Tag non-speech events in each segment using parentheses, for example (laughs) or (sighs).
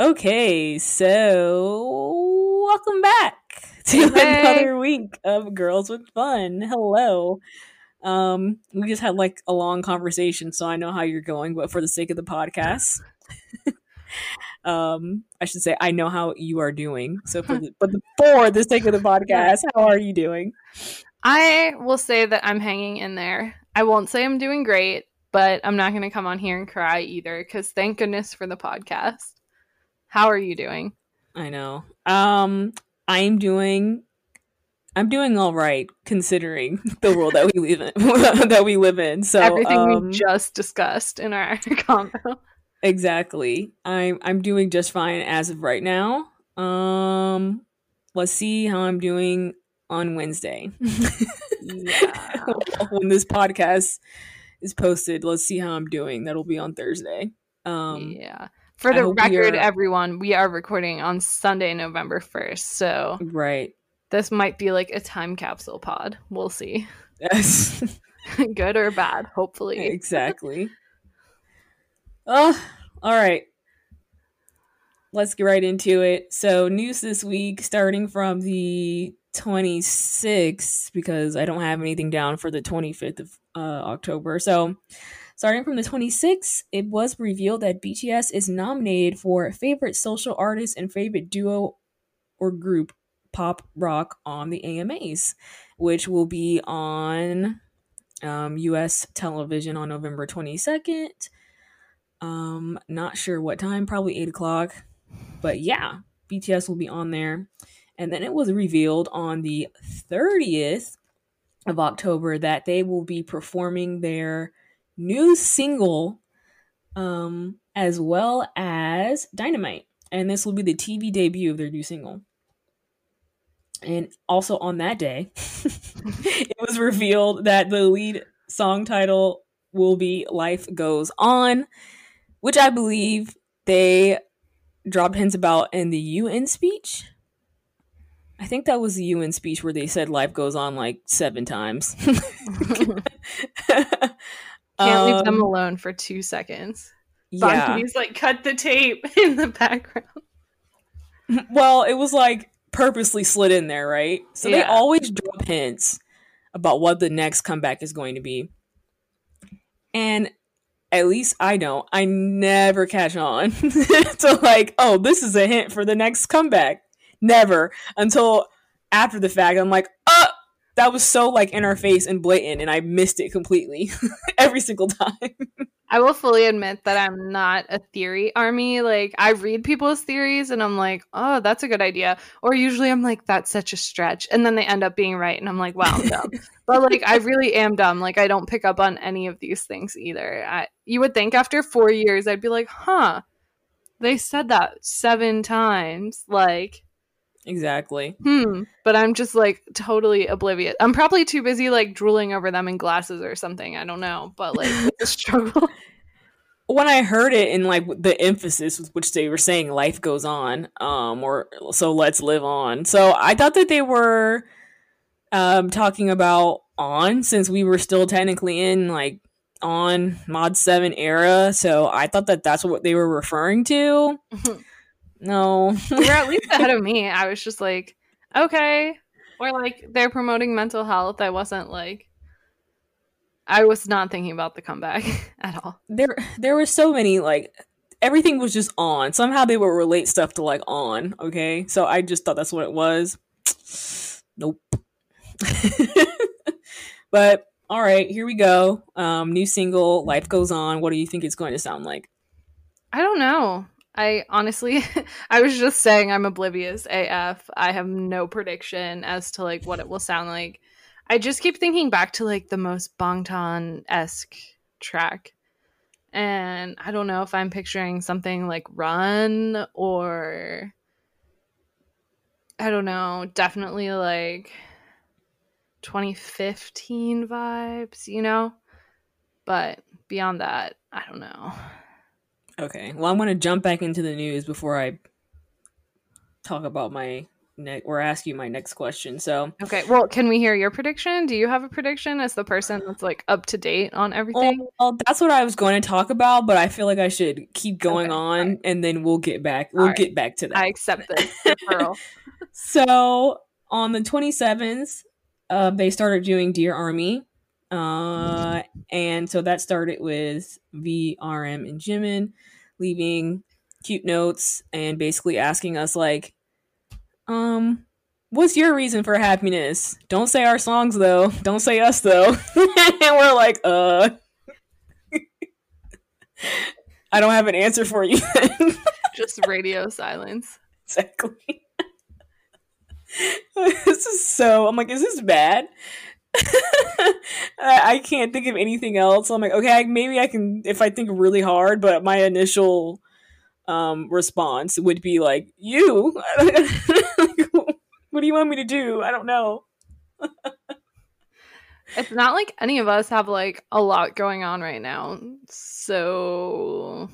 Okay, so welcome back (laughs) to Hey. another week of Girls with Fun. Hello. Um, we just had like a long conversation, so I know how you're going, but for the sake of the podcast, (laughs) um, I should say I know how you are doing. So for the, but for the sake of the (laughs) podcast, how are you doing? I will say that I'm hanging in there. I won't say I'm doing great, but I'm not going to come on here and cry either because thank goodness for the podcast. How are you doing? I know. Um, I'm doing. I'm doing all right considering (laughs) the world that we live in. (laughs) that we live in. So Everything um, we just discussed in our (laughs) combo. exactly. I'm I'm doing just fine as of right now. Um, let's see how I'm doing on Wednesday. Yeah. when this podcast is posted, let's see how I'm doing. That'll be on Thursday. Um, yeah. For the record, everyone, we are recording on Sunday, November 1st. So right. this might be like a time capsule pod. We'll see. Yes. (laughs) (laughs) Good or bad, hopefully. (laughs) exactly. Oh, all right. Let's get right into it. So, news this week, starting from the 26th, because I don't have anything down for the 25th of uh, October. So, starting from the 26th, it was revealed that BTS is nominated for favorite social artist and favorite duo or group pop rock on the AMAs, which will be on um, U.S. television on November 22nd. Um, not sure what time, probably eight o'clock. But yeah, BTS will be on there. And then it was revealed on the 30th of October that they will be performing their new single um, as well as Dynamite. And this will be the TV debut of their new single. And also on that day, (laughs) it was revealed that the lead song title will be Life Goes On, which I believe they dropped hints about in the UN speech. I think that was the UN speech where they said life goes on like seven times. (laughs) (laughs) Can't leave them Um, alone for two seconds. yeah. Bunky's like, cut the tape (laughs) in the background. (laughs) Well, it was like purposely slid in there, right? So they always drop hints about what the next comeback is going to be. And at least I don't. I never catch on (laughs) to like, oh, this is a hint for the next comeback. Never until after the fact. I'm like, that was so like in our face and blatant, and I missed it completely (laughs) every single time. I will fully admit that I'm not a theory army. Like, I read people's theories and I'm like, oh, that's a good idea. Or usually I'm like, that's such a stretch. And then they end up being right. And I'm like, wow, dumb. (laughs) but like, I really am dumb. Like, I don't pick up on any of these things either. I, you would think after four years, I'd be like, huh, they said that seven times. Like, exactly. hmm. But I'm just like totally oblivious. I'm probably too busy like drooling over them in glasses or something. I don't know. But like, (laughs) it's a struggle. (laughs) when I heard it in like the emphasis with which they were saying life goes on, um, or so let's live on. So I thought that they were um talking about on since we were still technically in like on mod 7 era so i thought that that's what they were referring to (laughs) no You're at least ahead of me. I was just like, okay. Or like they're promoting mental health. I wasn't like I was not thinking about the comeback (laughs) at all. there there were so many like everything was just on somehow they would relate stuff to like on okay so i just thought that's what it was (sniffs) nope (laughs) but all right here we go um new single life goes on what do you think it's going to sound like I don't know. I honestly (laughs) I was just saying I'm oblivious AF. I have no prediction as to like what it will sound like. I just keep thinking back to like the most Bangtan esque track. And I don't know if I'm picturing something like Run or I don't know, definitely like 2015 vibes, you know? But beyond that, I don't know. Okay well i'm going to jump back into the news before i talk about my ne- or ask you my next question. So Okay. Well, can we hear your prediction? Do you have a prediction as the person that's like up to date on everything? Well, that's what I was going to talk about, but I feel like I should keep going Okay, on, alright. and then we'll get back. We'll get back to that. I accept this. (laughs) (laughs) So on the 27th, uh, they started doing Dear Army. Uh, and so that started with VRM and Jimin leaving cute notes and basically asking us like, um, what's your reason for happiness? Don't say our songs though. (laughs) Don't say us though. (laughs) and we're like, uh, (laughs) I don't have an answer for you. Just radio silence. exactly. this is so. I'm like, is this bad? (laughs) I, can't think of anything else. I'm like, okay, maybe I can if I think really hard. But my initial um, response would be like, "You, (laughs) what do you want me to do? I don't know." (laughs) It's not like any of us have like a lot going on right now. So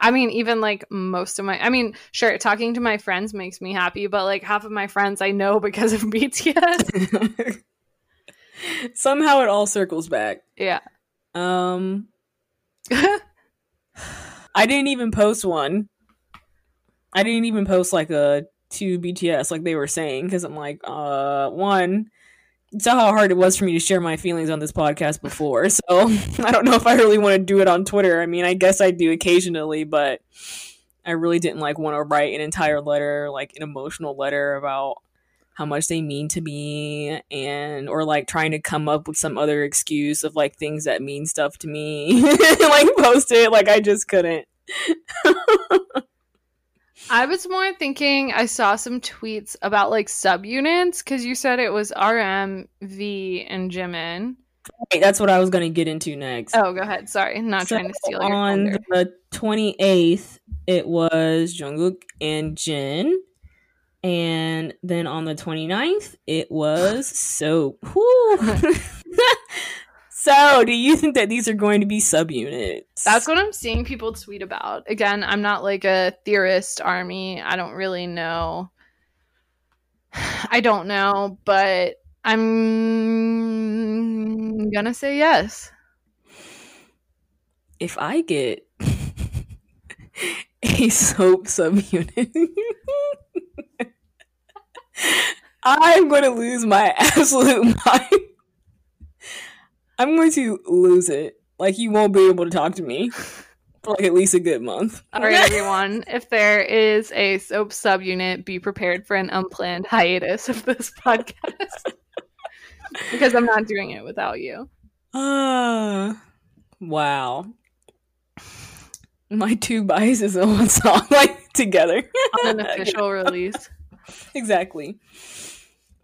I mean, even like most of my I mean, sure, talking to my friends makes me happy, but like half of my friends I know because of BTS. Somehow it all circles back. yeah. Um, (laughs) I didn't even post one. I didn't even post like a to BTS like they were saying because I'm like, uh, one, you saw how hard it was for me to share my feelings on this podcast before, so (laughs) I don't know if I really want to do it on Twitter. I mean, I guess I do occasionally, but I really didn't like want to write an entire letter, like an emotional letter about how much they mean to me and or like trying to come up with some other excuse of like things that mean stuff to me. (laughs) Like post it. Like i just couldn't. (laughs) I was more thinking I saw some tweets about like subunits because you said it was RM, V, and Jimin. That's what i was gonna get into next. Oh, go ahead. Sorry, not So trying to steal your on the 28th it was jungkook and jin and then on the 29th it was (laughs) Sope (laughs) so do you think that these are going to be subunits That's what I'm seeing people tweet about. Again, I'm not like a theorist army. I don't really know. (sighs) I don't know, but I'm gonna say yes. if I get (laughs) a Sope subunit, I'm going to lose my (laughs) absolute mind. I'm going to lose it. Like you won't be able to talk to me for like at least a good month. (laughs) All right, everyone. if there is a Sope subunit, be prepared for an unplanned hiatus of this podcast (laughs) because I'm not doing it without you. Ah, (sighs) wow. My two biases in one song, like together. On an official release. Exactly.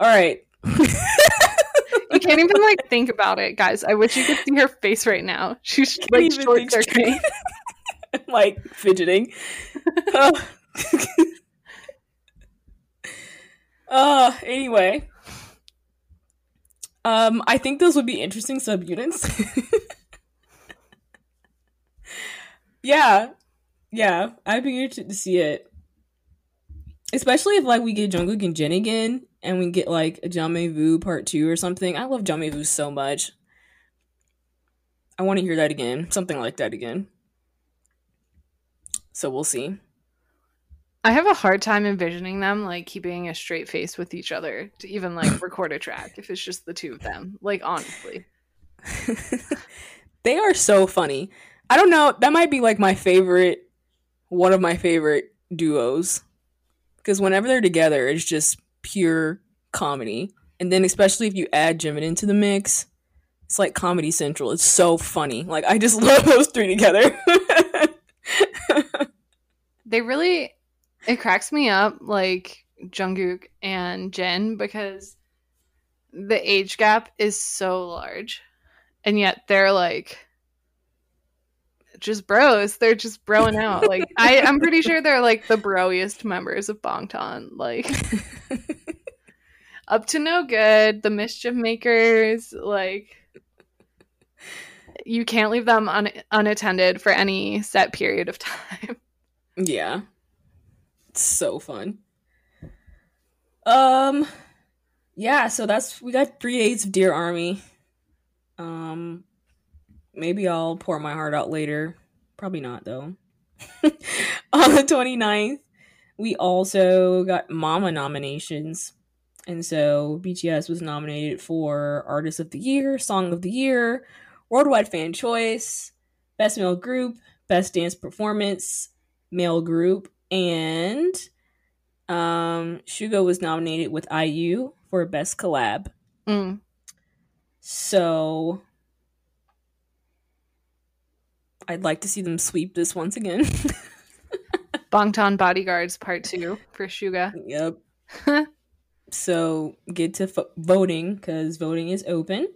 All right. You can't even like think about it, guys. I wish you could see her face right now. She's like short circuiting. (laughs) like fidgeting. Oh. (laughs) uh anyway. Um I think those would be interesting subunits. (laughs) yeah. Yeah, I'd be interested to see it. Especially if like we get Jungkook and Jin again and we get like a Jamais Vu part 2 or something. I love Jamais Vu so much. I want to hear that again. Something like that again. So we'll see. I have a hard time envisioning them like keeping a straight face with each other to even like (laughs) record a track if it's just the two of them. Like honestly. (laughs) they are so funny. I don't know. That might be like my favorite, one of my favorite duos. Because whenever they're together, it's just pure comedy. And then, especially if you add Jimin into the mix, it's like Comedy Central. It's so funny. Like, I just (laughs) love those three together. (laughs) They really it cracks me up like Jungkook and Jin because the age gap is so large. And yet they're like just bros. They're just broing out. Like I, I'm pretty sure they're like the broiest members of Bangtan. Like up to no good, the mischief makers, like you can't leave them un- unattended for any set period of time. yeah. It's so fun. Um, yeah. So that's we got three days of Dear Army. Um, maybe I'll pour my heart out later. Probably not though. (laughs) On the 29th, we also got Mama nominations. And so BTS was nominated for Artist of the Year, Song of the Year, Worldwide Fan Choice, Best Male Group, Best Dance Performance, Male Group, and um Suga was nominated with IU for Best Collab. Mm. So I'd like to see them sweep this once again. (laughs) Bangtan Bodyguards Part Two for Suga. yep. (laughs) so get to f- voting because voting is open.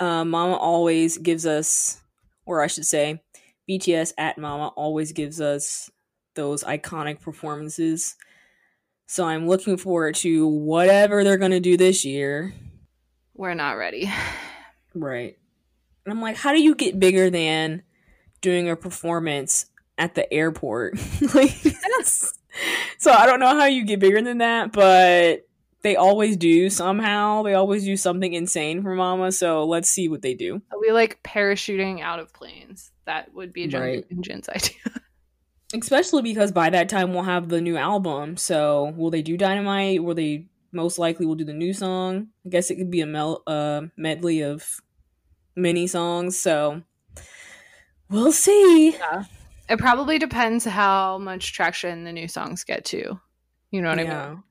Uh, Mama always gives us, or I should say, BTS at Mama always gives us those iconic performances. So I'm looking forward to whatever they're going to do this year. We're not ready. (sighs) Right. And I'm like, how do you get bigger than doing a performance at the airport? (laughs) like, so I don't know how you get bigger than that, but they always do somehow. They always do something insane for Mama. So let's see what they do. We like parachuting out of planes. That would be Right. Jin's idea. Especially because by that time we'll have the new album. So will they do Dynamite? Will they most likely will do the new song? I guess it could be a mel- uh, medley of mini songs. So we'll see. It probably depends how much traction the new songs get to. You know what I mean?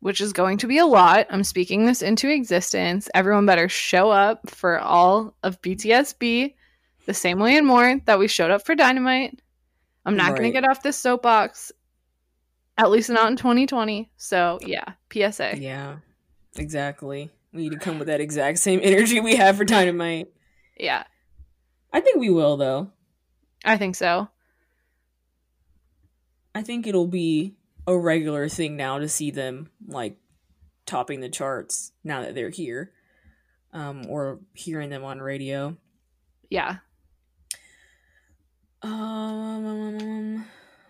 Which is going to be a lot. I'm speaking this into existence. Everyone better show up for all of BTSB the same way and more that we showed up for Dynamite. I'm not going to get off this soapbox, at least not in 2020. So, yeah, PSA. Yeah, exactly. We need to come with that exact same energy we have for Dynamite. yeah I think we will, though. I think so. I think it'll be a regular thing now to see them like topping the charts now that they're here, um, or hearing them on radio. Yeah. Um,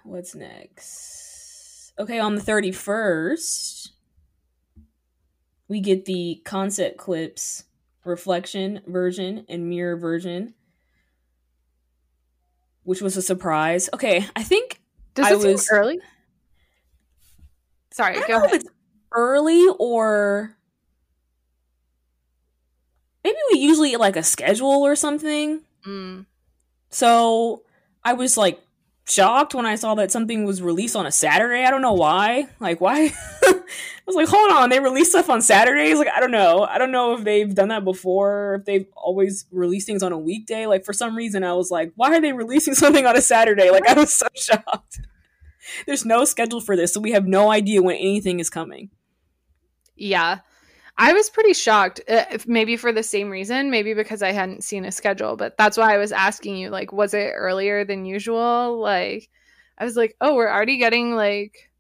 what's next? Okay, on the thirty first, we get the concept clips reflection version and mirror version, which was a surprise. Okay, I think Does I was- early? Sorry, go ahead. if it's early or maybe we usually get like a schedule or something. Mm. So I was like shocked when I saw that something was released on a Saturday. I don't know why. Like why? (laughs) I was like, hold on, they release stuff on Saturdays. Like I don't know. I don't know if they've done that before. If they've always released things on a weekday. Like for some reason, I was like, why are they releasing (laughs) something on a Saturday? Like I was so (laughs) shocked. There's no schedule for this, so we have no idea when anything is coming. Yeah. I was pretty shocked, uh, maybe for the same reason, maybe because I hadn't seen a schedule, but that's why I was asking you like was it earlier than usual? Like I was like, "Oh, we're already getting like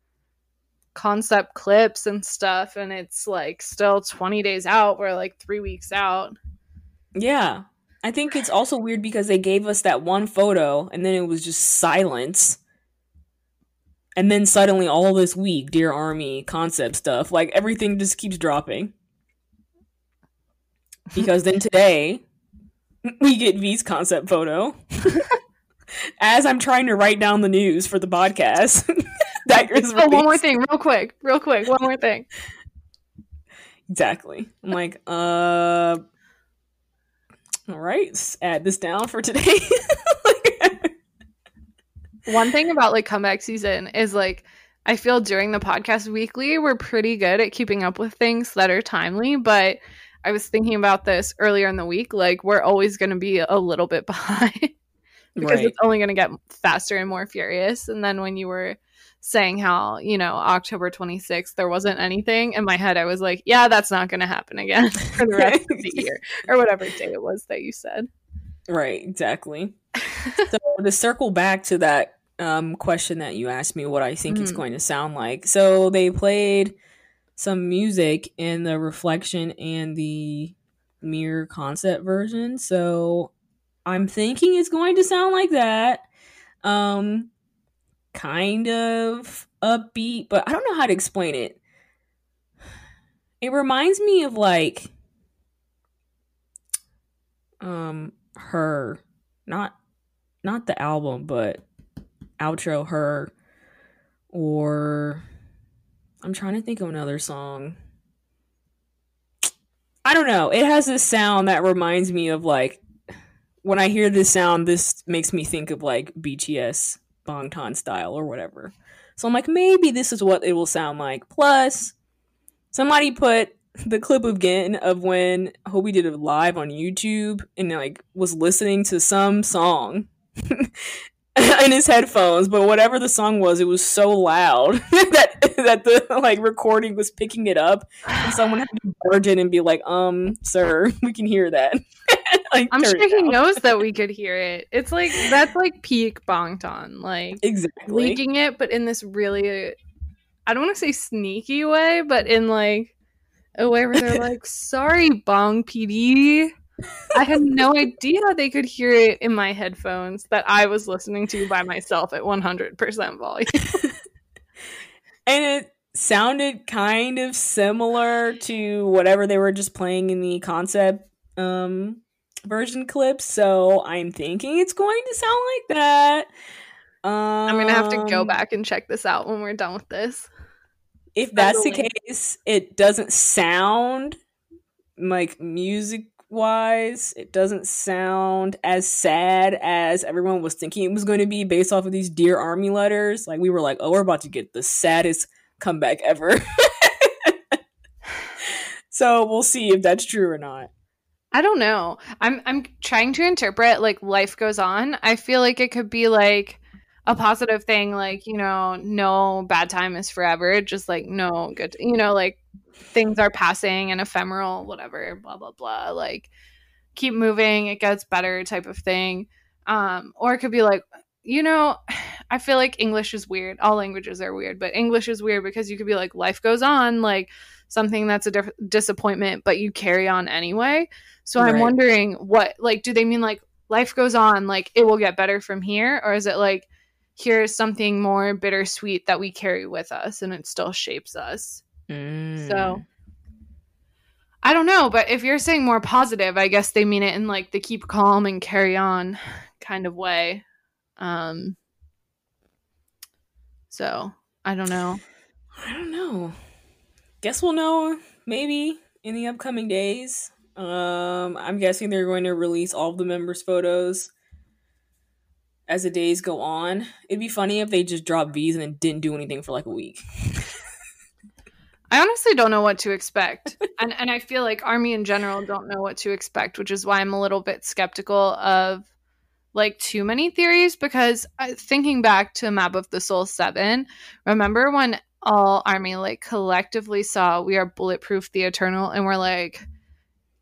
concept clips and stuff and it's like still 20 days out. We're like 3 weeks out." Yeah. I think it's also weird because they gave us that one photo and then it was just silence. And then suddenly all this week, Dear Army concept stuff, like everything just keeps dropping. Because then today we get V's concept photo. (laughs) As I'm trying to write down the news for the podcast. (laughs) that is Oh, one more thing, real quick. Real quick, one more thing. Exactly. I'm like, uh all right, add this down for today. (laughs) One thing about like comeback season is like I feel during the podcast weekly we're pretty good at keeping up with things that are timely, but I was thinking about this earlier in the week like we're always going to be a little bit (laughs) behind because right. it's only going to get faster and more furious and then when you were saying how, you know, October 26th there wasn't anything in my head I was like, yeah, that's not going to happen again (laughs) for the rest of the (laughs) year or whatever day it was that you said. Right, exactly. so to circle back to that um, question that you asked me, what I think it's Mhm. going to sound like. So they played some music in the reflection and the mirror concept version. So I'm thinking it's going to sound like that. Um, kind of upbeat, but I don't know how to explain it. it reminds me of like um her not not the album but outro her or I'm trying to think of another song. I don't know. It has this sound that reminds me of like when I hear this sound, this makes me think of like BTS Bangtan style or whatever. So I'm like, maybe this is what it will sound like. Plus, somebody put the clip again of when Hobi did it live on YouTube and like was listening to some song (laughs) (laughs) in his headphones, but whatever the song was, it was so loud (laughs) that that the like recording was picking it up, and someone had to barge in and be like, "Um, sir, (laughs) we can hear that." like, I'm sure he knows that we could hear it. It's like that's like peak Bangtan, like exactly leaking it, but in this really, I don't want to say sneaky way, but in like a way where they're like, "Sorry, Bang PD." I had no idea they could hear it in my headphones that I was listening to by myself at 100% volume. (laughs) and it sounded kind of similar to whatever they were just playing in the concept um, version clips. So I'm thinking it's going to sound like that. Um, I'm going to have to go um, back and check this out when we're done with this. If that's the case, it doesn't sound like music wise, it doesn't sound as sad as everyone was thinking it was going to be based off of these Dear Army letters. Like, we were like, oh, we're about to get the saddest comeback ever. (laughs) so we'll see if that's true or not. I don't know. I'm I'm trying to interpret like life goes on. I feel like it could be like a positive thing like, you know, no bad time is forever, just like no good, you know, like things are passing and ephemeral, whatever, blah blah blah. Like keep moving, it gets better type of thing. Um, or it could be like, you know, (sighs) I feel like English is weird. All languages are weird, but English is weird because you could be like, life goes on, like something that's a diff- disappointment, but you carry on anyway. So right. I'm wondering what, like, do they mean like life goes on, like it will get better from here? Or is it like, here's something more bittersweet that we carry with us and it still shapes us? Mm. So I don't know, but if you're saying more positive, I guess they mean it in like the keep calm and carry on kind of way. Um so I don't know. I don't know. Guess we'll know maybe in the upcoming days. Um I'm guessing they're going to release all of the members' photos as the days go on. It'd be funny if they just dropped V's and then didn't do anything for like a week. (laughs) I honestly don't know what to expect. (laughs) and and I feel like army in general don't know what to expect, which is why I'm a little bit skeptical of like too many theories because uh, thinking back to Map of the Soul 7, remember when all army like collectively saw we are bulletproof the eternal and we're like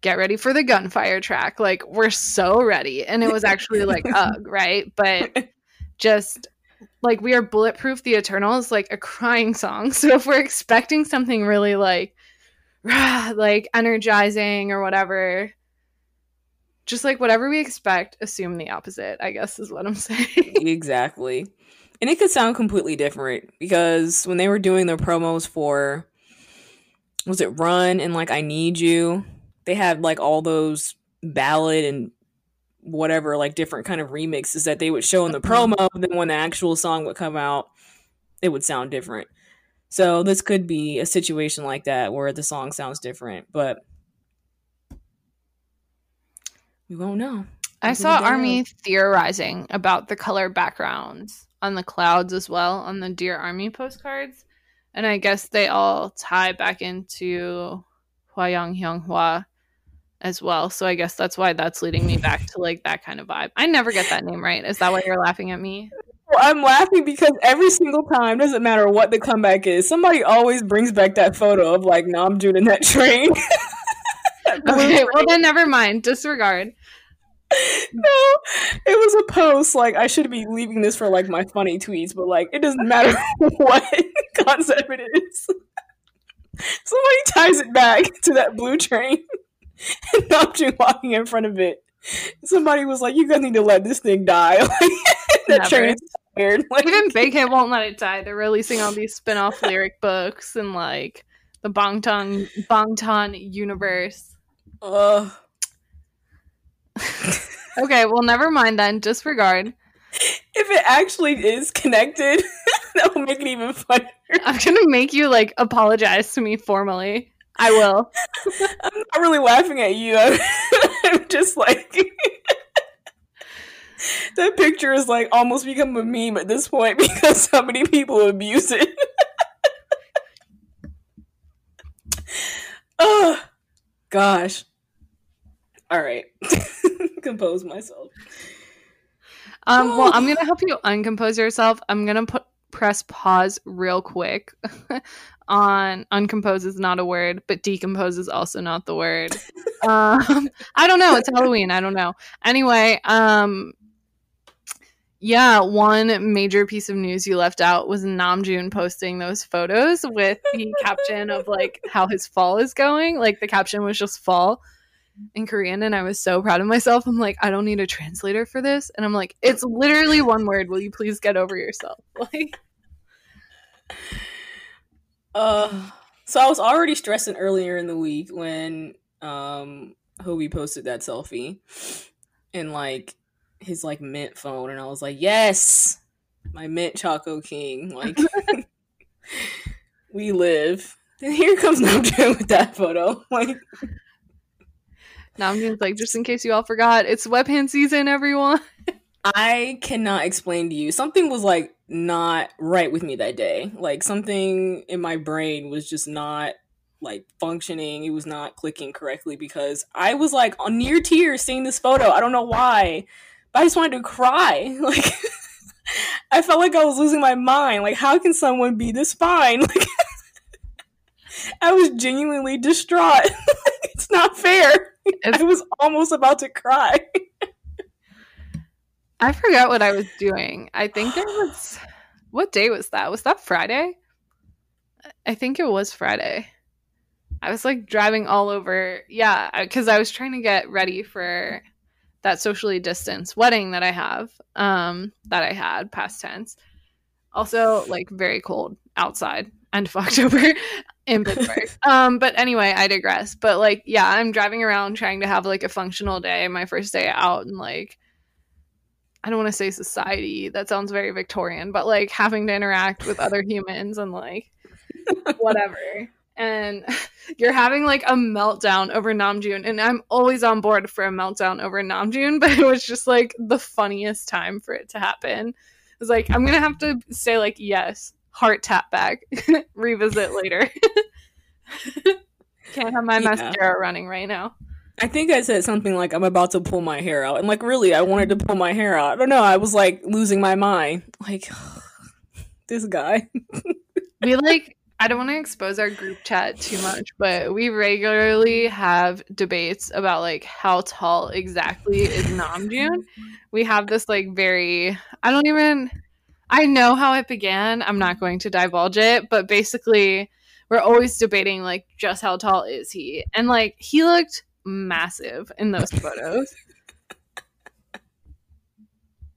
get ready for the gunfire track. Like we're so ready. And it was actually like (laughs) ugh right? But just (laughs) like we are bulletproof the eternal is like a crying song. (laughs) So if we're expecting something really like rah, (sighs) like energizing or whatever just like whatever we expect assume the opposite i guess is what i'm (laughs) saying. Exactly. And it could sound completely different because when they were doing their promos for was it run and like i need you they had like all those ballad and whatever like different kind of remixes that they would show in the promo then when the actual song would come out it would sound different. So this could be a situation like that where the song sounds different but we won't know. I saw army theorizing about the color backgrounds on the clouds as well on the dear army postcards and i guess they all tie back into Hwayong Hyunghwa as well. So I guess that's why that's leading me back to like that kind of vibe. I never get that name right. Is that why you're laughing at me? Well, I'm laughing because every single time, doesn't matter what the comeback is, somebody always brings back that photo of like Namjoon in that train. (laughs) okay, well then never mind. Disregard. No, it was a post. Like I should be leaving this for like my funny tweets, but like it doesn't matter (laughs) what concept it is. (laughs) Somebody ties it back to that blue train. (laughs) and Namjoon walking in front of it. Somebody was like, "You guys need to let this thing die." (laughs) that train is tired. Like, Even Big Hit won't let it die. They're releasing all these spin-off (laughs) lyric books and like the Bangtan Bangtan universe. Uh, Okay, well, never mind then. Disregard. if it actually is connected, that will make it even funnier. I'm gonna make you like apologize to me formally. I will. I'm not really laughing at you. I'm, (laughs) I'm just like (laughs) that picture is like almost become a meme at this point (laughs) because so many people abuse it. oh gosh. All right. Compose myself. Um, well, I'm gonna help you uncompose yourself. I'm gonna put press pause real quick (laughs) on uncompose is not a word, but decompose is also not the word. (laughs) um, I don't know. It's Halloween. I don't know. Anyway, um, yeah, one major piece of news you left out was Namjoon posting those photos with the caption of like how his fall is going. Like the caption was just fall in Korean, and I was so proud of myself. I'm like, I don't need a translator for this, and I'm like, it's literally one word. Will you please get over yourself? (laughs) Like, Uh, so I was already stressing earlier in the week when um Hobi posted that selfie and like his like mint phone, and I was like, yes, my mint Choco King, (laughs) like (laughs) we live. Then here comes Namjoon with that photo, like Namjoon's like, just in case you all forgot, it's webhand season, everyone. (laughs) I cannot explain to you. Something was like not right with me that day. Like something in my brain was just not like functioning. It was not clicking correctly because I was like on near tears seeing this photo. I don't know why, but I just wanted to cry. (laughs) Like I felt like I was losing my mind. Like how can someone be this fine? (laughs) Like I was genuinely distraught. it's not fair. (laughs) I was almost about to cry. I forgot what I was doing. I think it was what day was that? Was that Friday? I think it was Friday. I was like driving all over. Yeah, because I was trying to get ready for that socially distanced wedding that I have, um, that I had past tense. Also, like very cold outside end of October in (laughs) Pittsburgh. um, but anyway, I digress. But like, yeah, I'm driving around trying to have like a functional day, my first day out, and like I don't want to say society. That sounds very Victorian, but like having to interact with other (laughs) humans and like (laughs) whatever. And you're having like a meltdown over Namjoon, and I'm always on board for a meltdown over Namjoon, but it was just like the funniest time for it to happen. It was like I'm gonna have to say like yes, heart tap back, (laughs) revisit later. (laughs) Can't have my Yeah. mascara running right now. I think I said something like I'm about to pull my hair out. And like really, I wanted to pull my hair out. I don't know, I was like losing my mind. Like (sighs) this guy. (laughs) we like I don't want to expose our group chat too much, but we regularly have debates about like how tall exactly is Namjoon. We have this like very I don't even I know how it began. I'm not going to divulge it, but basically we're always debating like just how tall is he? And like he looked massive in those photos. (laughs)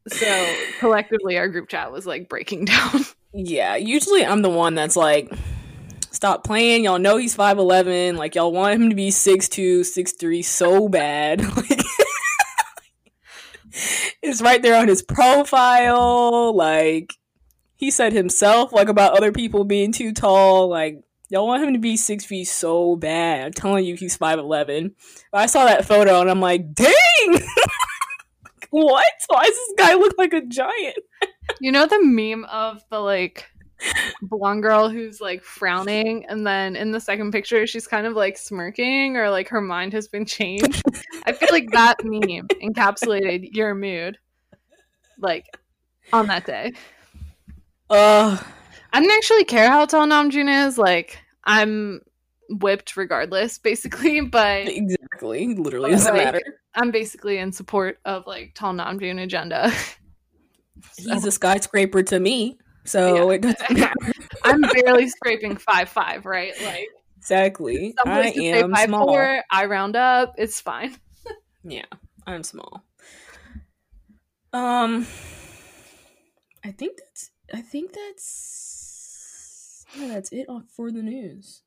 so collectively our group chat was like breaking (laughs) down. Yeah, usually I'm the one that's like stop playing. Y'all know he's 5'11. Like y'all want him to be 6'2, 6'3 so bad. (laughs) Like It's right there on his profile. Like he said himself like about other people being too tall. Like y'all want him to be six feet so bad. I'm telling you, he's five eleven. I saw that photo and I'm like, dang, (laughs) what? Why does this guy look like a giant? You know the meme of the like blonde girl who's like frowning and then in the second picture she's kind of like smirking or like her mind has been changed. I feel like that meme encapsulated your mood like on that day. Uh, I don't actually care how tall Namjoon is. Like I'm whipped regardless, basically, but exactly. Literally doesn't like, matter. I'm basically in support of like tall Namjoon agenda. He's a skyscraper to me, so yeah. it doesn't (laughs) matter. I'm barely scraping five five, right? Like exactly. I am five, small. Four, I round up. It's fine. yeah, I'm small. Um, I think that's. I think that's. Yeah, that's it for the news.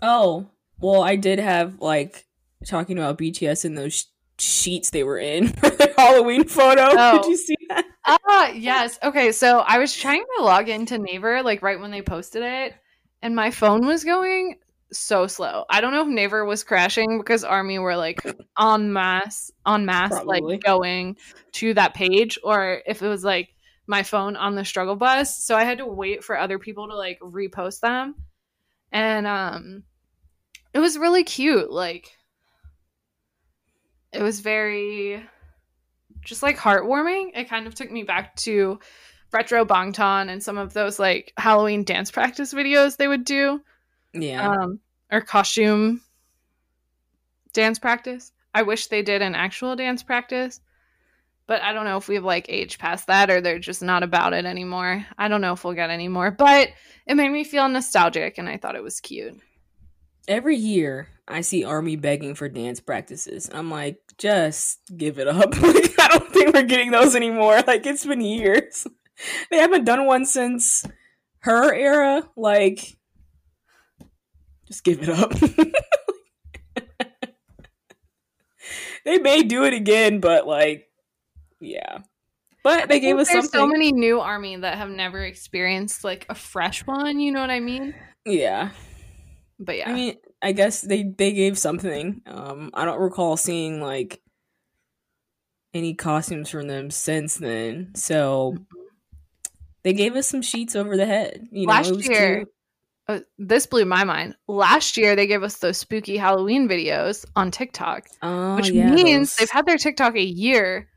Oh well, I did have like talking about BTS and those sheets they were in (laughs) for their Halloween photo. (laughs) Oh. Did you see that? Ah, yes. Okay, so I was trying to log into Naver like right when they posted it, and my phone was going so slow. I don't know if Naver was crashing because Army were like en masse, en masse, Probably. like going to that page, or if it was like my phone on the struggle bus. So I had to wait for other people to like repost them, and um, it was really cute. Like, it was very just like heartwarming. It kind of took me back to retro Bangtan and some of those like Halloween dance practice videos they would do, Yeah. um, or costume dance practice. I wish they did an actual dance practice, but I don't know if we've like aged past that or they're just not about it anymore. I don't know if we'll get any more, but it made me feel nostalgic and I thought it was cute. Every year, I see Army begging for dance practices. I'm like, just give it up. (laughs) like, I don't think we're getting those anymore. (laughs) Like, it's been years. (laughs) They haven't done one since her era. Like, just give it up. they may do it again, but like, yeah. But they gave us there's something. so many new army that have never experienced like a fresh one, you know what I mean? yeah. But yeah. I mean, I guess they they gave something. Um, I don't recall seeing like any costumes from them since then. So they gave us some sheets over the head. You know, Last year, uh, this blew my mind. Last year, they gave us those spooky Halloween videos on TikTok, Oh, which yeah, means those- they've had their TikTok a year,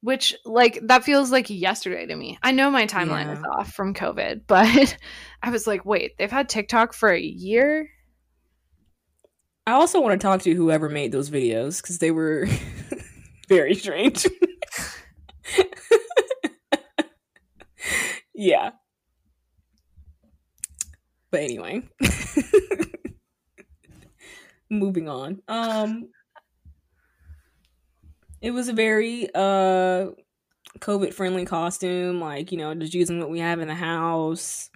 which, like, that feels like yesterday to me. I know my timeline is off from COVID, (laughs) but I was like, wait, they've had TikTok for a year? I also want to talk to whoever made those videos because they were (laughs) very strange. (laughs) yeah. But anyway. (laughs) Moving on. Um it was a very uh COVID friendly costume, like, you know, just using what we have in the house.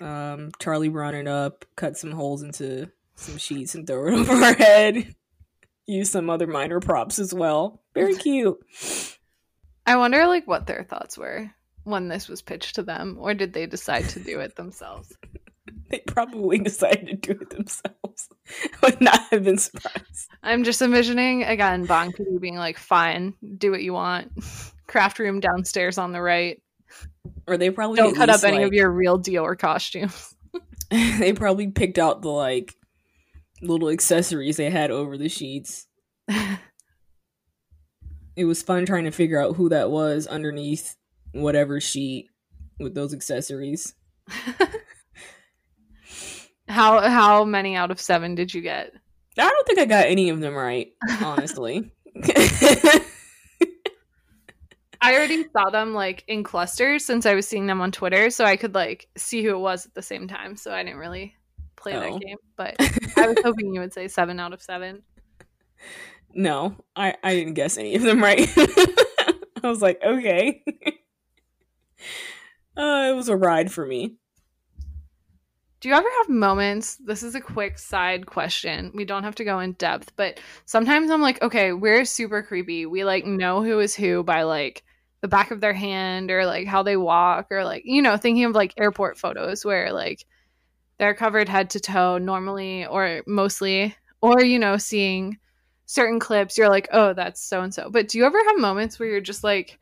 Um, Charlie brought it up, cut some holes into some sheets and throw it (laughs) over our head. Use some other minor props as well. Very (laughs) cute. I wonder, like, what their thoughts were when this was pitched to them, or did they decide to do it themselves? (laughs) They probably decided to do it themselves. I would not have been surprised. I'm just envisioning again Bon Kudu being like, "Fine, do what you want. Craft room downstairs on the right. Or they probably Don't cut up least, any of your real Dior costumes." (laughs) (laughs) they probably picked out the like little accessories they had over the sheets. (laughs) It was fun trying to figure out who that was underneath whatever sheet with those accessories. how how many out of seven did you get? I don't think I got any of them right, honestly. I already saw them like in clusters since I was seeing them on Twitter, so I could like see who it was at the same time. So I didn't really play Oh. that game, but (laughs) I was hoping you would say seven out of seven. no, I, I didn't guess any of them right. (laughs) I was like, okay. (laughs) uh, it was a ride for me. Do you ever have moments? This is a quick side question. We don't have to go in depth, but sometimes I'm like, okay, we're super creepy. We like know who is who by like the back of their hand or like how they walk or like, you know, thinking of like airport photos where like they're covered head to toe normally or mostly, or, you know, seeing certain clips, you're like, oh, that's so and so. But do you ever have moments where you're just like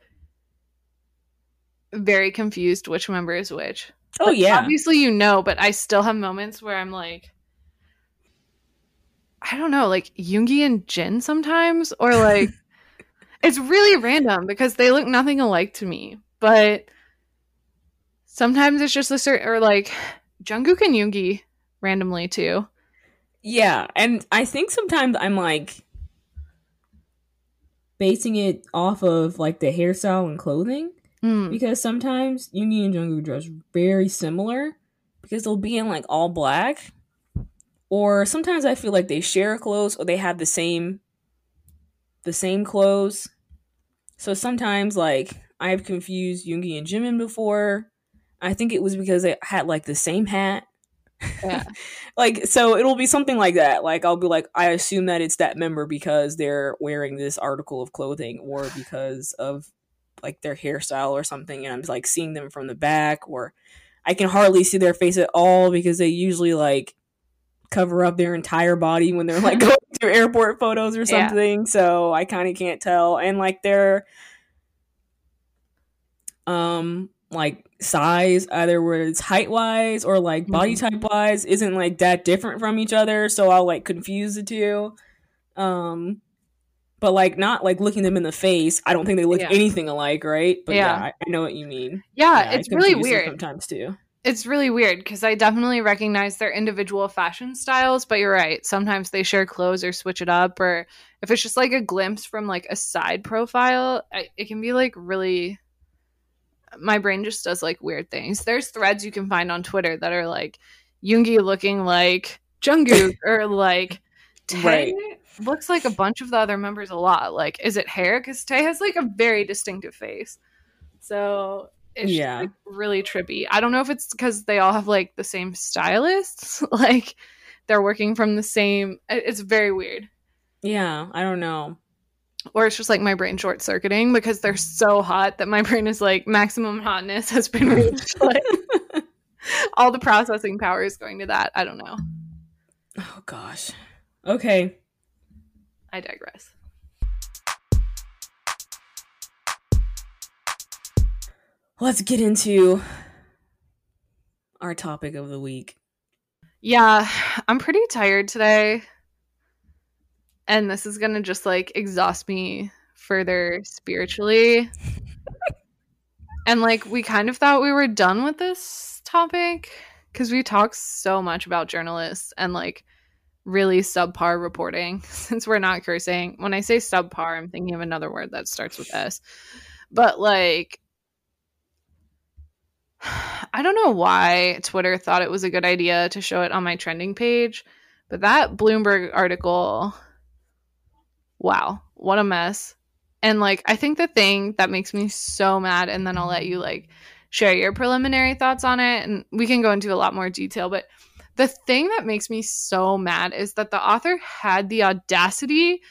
very confused which member is which? Oh, Like, yeah. Obviously, you know, but I still have moments where I'm like, I don't know, like Yoongi and Jin sometimes, or like, it's really random because they look nothing alike to me. But sometimes it's just a certain, or like Jungkook and Yoongi randomly too. Yeah, and I think sometimes I'm like basing it off of like the hairstyle and clothing Mm. because sometimes Yoongi and Jungkook dress very similar because they'll be in like all black, or sometimes I feel like they share clothes or they have the same the same clothes. So sometimes like I've confused Yoongi and Jimin before. I think it was because they had like the same hat. Yeah. (laughs) like so it'll be something like that. Like I'll be like I assume that it's that member because they're wearing this article of clothing or because of like their hairstyle or something and I'm like seeing them from the back or I can hardly see their face at all because they usually like cover up their entire body when they're like (laughs) going through airport photos or Yeah. something. So I kind of can't tell. And like their um like size, either it's height wise or like body Mhm. type wise, isn't like that different from each other. So I'll like confuse the two. Um but like not like looking them in the face. I don't think they look Yeah. anything alike, right? But yeah, Yeah. I, I know what you mean. Yeah, it's really weird. sometimes too. It's really weird because I definitely recognize their individual fashion styles, but you're right. Sometimes they share clothes or switch it up, or if it's just like a glimpse from like a side profile, I, it can be like really. My brain just does like weird things. There's threads you can find on Twitter that are like Yoongi looking like Jungkook or like Tae (laughs) Right. looks like a bunch of the other members a lot. Like, is it hair? Because Tae has like a very distinctive face. So it's Yeah. like, really trippy. I don't know if it's because they all have like the same stylists, (laughs) like they're working from the same. It's very weird. Yeah, I don't know. Or it's just like my brain short circuiting because they're so hot that my brain is like maximum hotness has been (laughs) reached. like all the processing power is going to that. I don't know. Oh gosh. Okay. I digress. Let's get into our topic of the week. Yeah, I'm pretty tired today. And this is going to just like exhaust me further spiritually. (laughs) and like, we kind of thought we were done with this topic because we talked so much about journalists and like really subpar reporting (laughs) since we're not cursing. When I say subpar, I'm thinking of another word that starts with S. But like, (sighs) I don't know why Twitter thought it was a good idea to show it on my trending page, but that Bloomberg article, wow, what a mess. And like, I think the thing that makes me so mad, and then I'll let you like share your preliminary thoughts on it, and we can go into a lot more detail, but the thing that makes me so mad is that the author had the audacity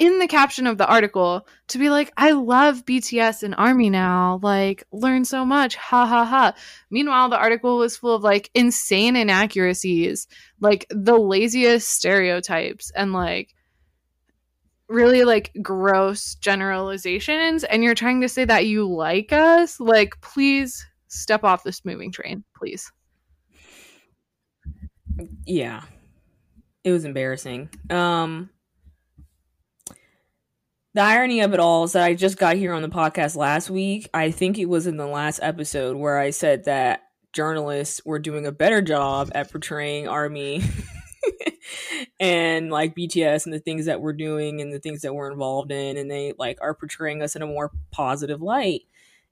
in the caption of the article to be like, I love BTS and Army now. Like, learn so much. Ha ha ha. Meanwhile, the article was full of like insane inaccuracies, like the laziest stereotypes, and like really like gross generalizations. And you're trying to say that you like us? Like, please step off this moving train, please. Yeah. It was embarrassing. Um the irony of it all is that I just got here on the podcast last week. I think it was in the last episode where I said that journalists were doing a better job at portraying army (laughs) and like BTS and the things that we're doing and the things that we're involved in and they like are portraying us in a more positive light.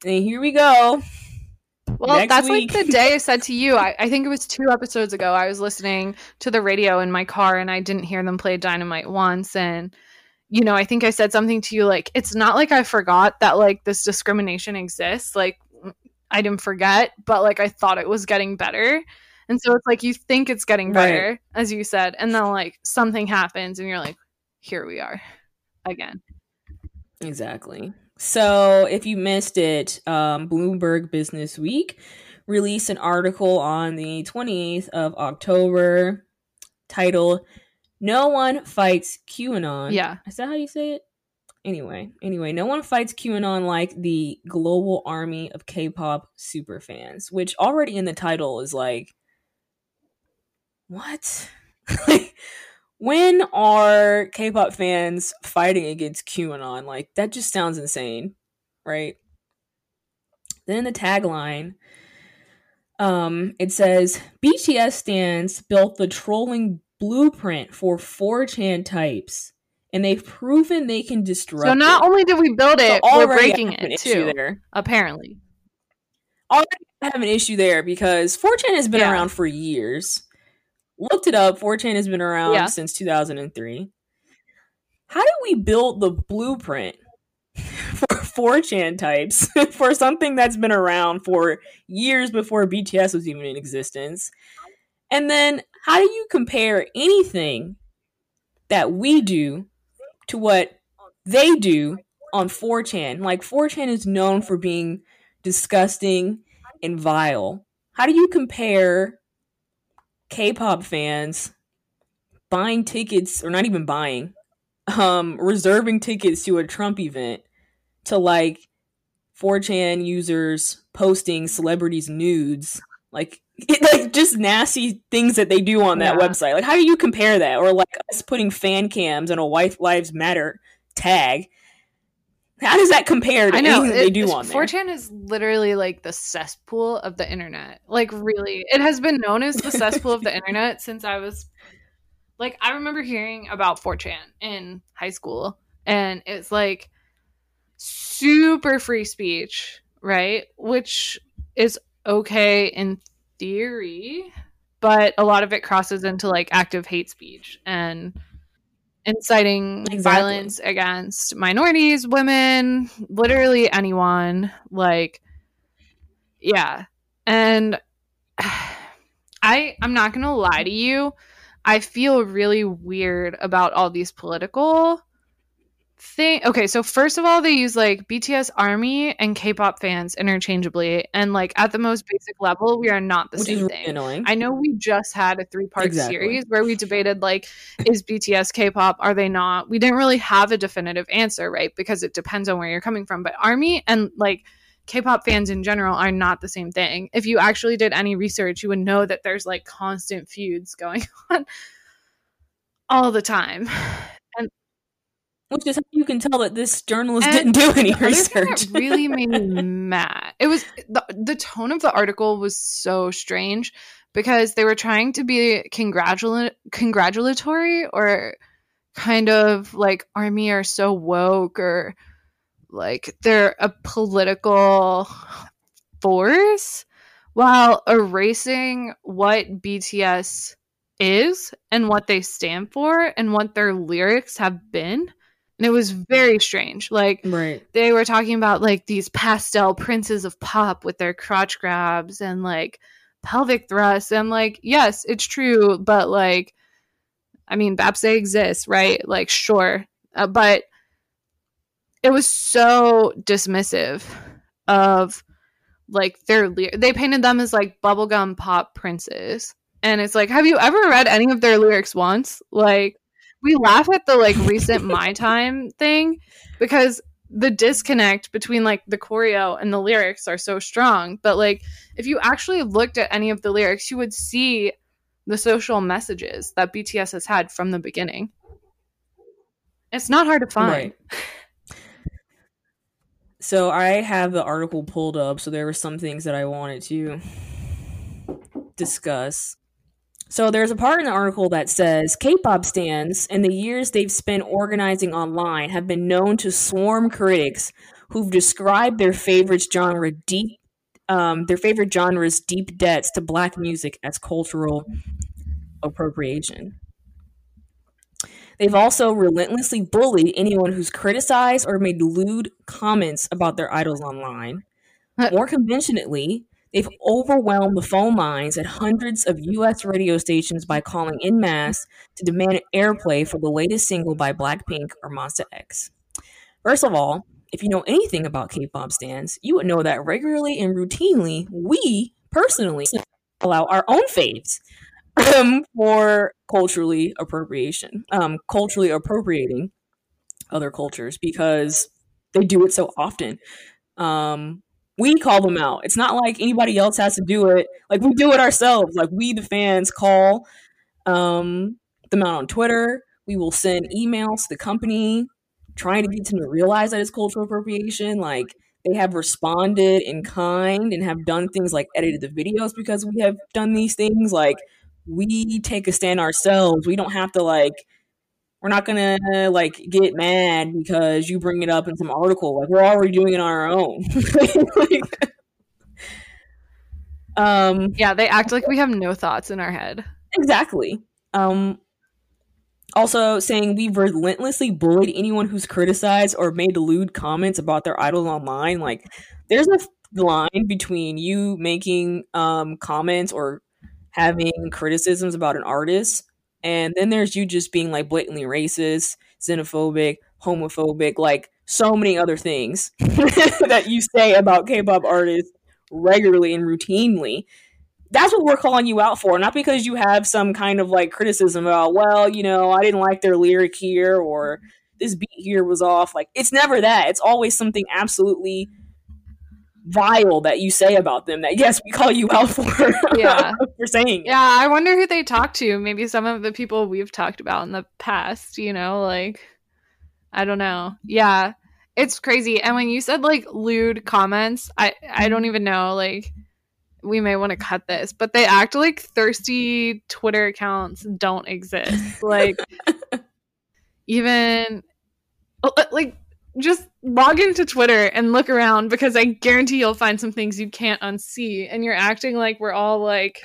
And here we go. Well, Next that's week. like the day I (laughs) said to you. I, I think it was two episodes ago. I was listening to the radio in my car and I didn't hear them play Dynamite once. And, you know, I think I said something to you like, it's not like I forgot that like this discrimination exists. Like, I didn't forget, but like I thought it was getting better. And so it's like you think it's getting Right. better, as you said. And then like something happens and you're like, here we are again. Exactly. So, if you missed it, um, Bloomberg Business Week released an article on the 28th of October titled No One Fights QAnon. Yeah. Is that how you say it? Anyway, anyway, no one fights QAnon like the global army of K-pop superfans, which already in the title is like what? like (laughs) when are K-pop fans fighting against QAnon? Like that just sounds insane, right? Then the tagline um it says BTS stands built the trolling blueprint for 4chan types and they've proven they can disrupt So not it. only did we build So it, we're breaking it too. there. Apparently. already have an issue there because 4chan has been Yeah. around for years. Looked it up. 4chan has been around Yeah. since 2003. How do we build the blueprint (laughs) for 4chan types (laughs) for something that's been around for years before BTS was even in existence? And then how do you compare anything that we do to what they do on 4chan? Like 4chan is known for being disgusting and vile. How do you compare K-pop fans buying tickets or not even buying, um reserving tickets to a Trump event to like 4chan users posting celebrities nudes like (laughs) like just nasty things that they do on that yeah. website. Like, how do you compare that? Or like us putting fan cams on a White Lives Matter tag. How does that compare to I know, anything it, they do on 4chan there? 4chan is literally like the cesspool of the internet. Like, really, it has been known as the cesspool of the (laughs) internet since I was like, I remember hearing about 4chan in high school, and it's like super free speech, right? Which is okay in theory, but a lot of it crosses into like active hate speech and inciting exactly. violence against minorities, women, literally anyone. Like, yeah. And (sighs) I I'm not gonna lie to you. I feel really weird about all these political thing okay so first of all they use like bts army and k-pop fans interchangeably and like at the most basic level we are not the Which same thing annoying. i know we just had a three part exactly. series where we debated like is bts k-pop are they not we didn't really have a definitive answer right because it depends on where you're coming from but army and like K-pop fans in general are not the same thing. If you actually did any research, you would know that there's like constant feuds going (laughs) on all the time. Which is how you can tell that this journalist and didn't do any research. It really made me (laughs) mad. It was the the tone of the article was so strange because they were trying to be congratula- congratulatory or kind of like army are so woke or like they're a political force while erasing what BTS is and what they stand for and what their lyrics have been and it was very strange. Like right. they were talking about like these pastel princes of pop with their crotch grabs and like pelvic thrusts. And like yes it's true but like i mean Baepsae exists right? Like sure. Uh, but it was so dismissive of like their they painted them as like bubblegum pop princes. And it's like have you ever read any of their lyrics once? Like we laugh at the like recent (laughs) my time thing because the disconnect between like the choreo and the lyrics are so strong but like if you actually looked at any of the lyrics you would see the social messages that bts has had from the beginning. It's not hard to find. Right. so i have the article pulled up so there were some things that i wanted to discuss so there's a part in the article that says K-pop stands and the years they've spent organizing online have been known to swarm critics who've described their favorite genre deep um, their favorite genre's deep debts to black music as cultural appropriation. They've also relentlessly bullied anyone who's criticized or made lewd comments about their idols online. More conventionally, They've overwhelmed the phone lines at hundreds of US radio stations by calling in mass to demand airplay for the latest single by Blackpink or Monsta X. First of all, if you know anything about K pop stands, you would know that regularly and routinely, we personally allow our own faves um, for culturally appropriation, um, culturally appropriating other cultures because they do it so often. Um, we call them out. It's not like anybody else has to do it. Like we do it ourselves. Like we, the fans, call um, them out on Twitter. We will send emails to the company trying to get them to realize that it's cultural appropriation. Like they have responded in kind and have done things like edited the videos because we have done these things. Like we take a stand ourselves. We don't have to like we're not gonna like get mad because you bring it up in some article. Like we're already doing it on our own. (laughs) like, um, yeah, they act like we have no thoughts in our head. Exactly. Um, also, saying we've relentlessly bullied anyone who's criticized or made lewd comments about their idols online. Like, there's a line between you making um, comments or having criticisms about an artist, and then there's you just being like blatantly racist, xenophobic, homophobic, like so many other things (laughs) that you say about K-pop artists regularly and routinely. That's what we're calling you out for, not because you have some kind of like criticism about, well, you know, I didn't like their lyric here or mm-hmm. this beat here was off. Like it's never that. It's always something absolutely vile that you say about them that yes we call you out for Yeah. (laughs) for saying. Yeah, I wonder who they talk to. Maybe some of the people we've talked about in the past, you know, like I don't know. Yeah. It's crazy. And when you said like lewd comments, I I don't even know like we may want to cut this, but they act like thirsty Twitter accounts don't exist. Like (laughs) even like just log into Twitter and look around because I guarantee you'll find some things you can't unsee and you're acting like we're all like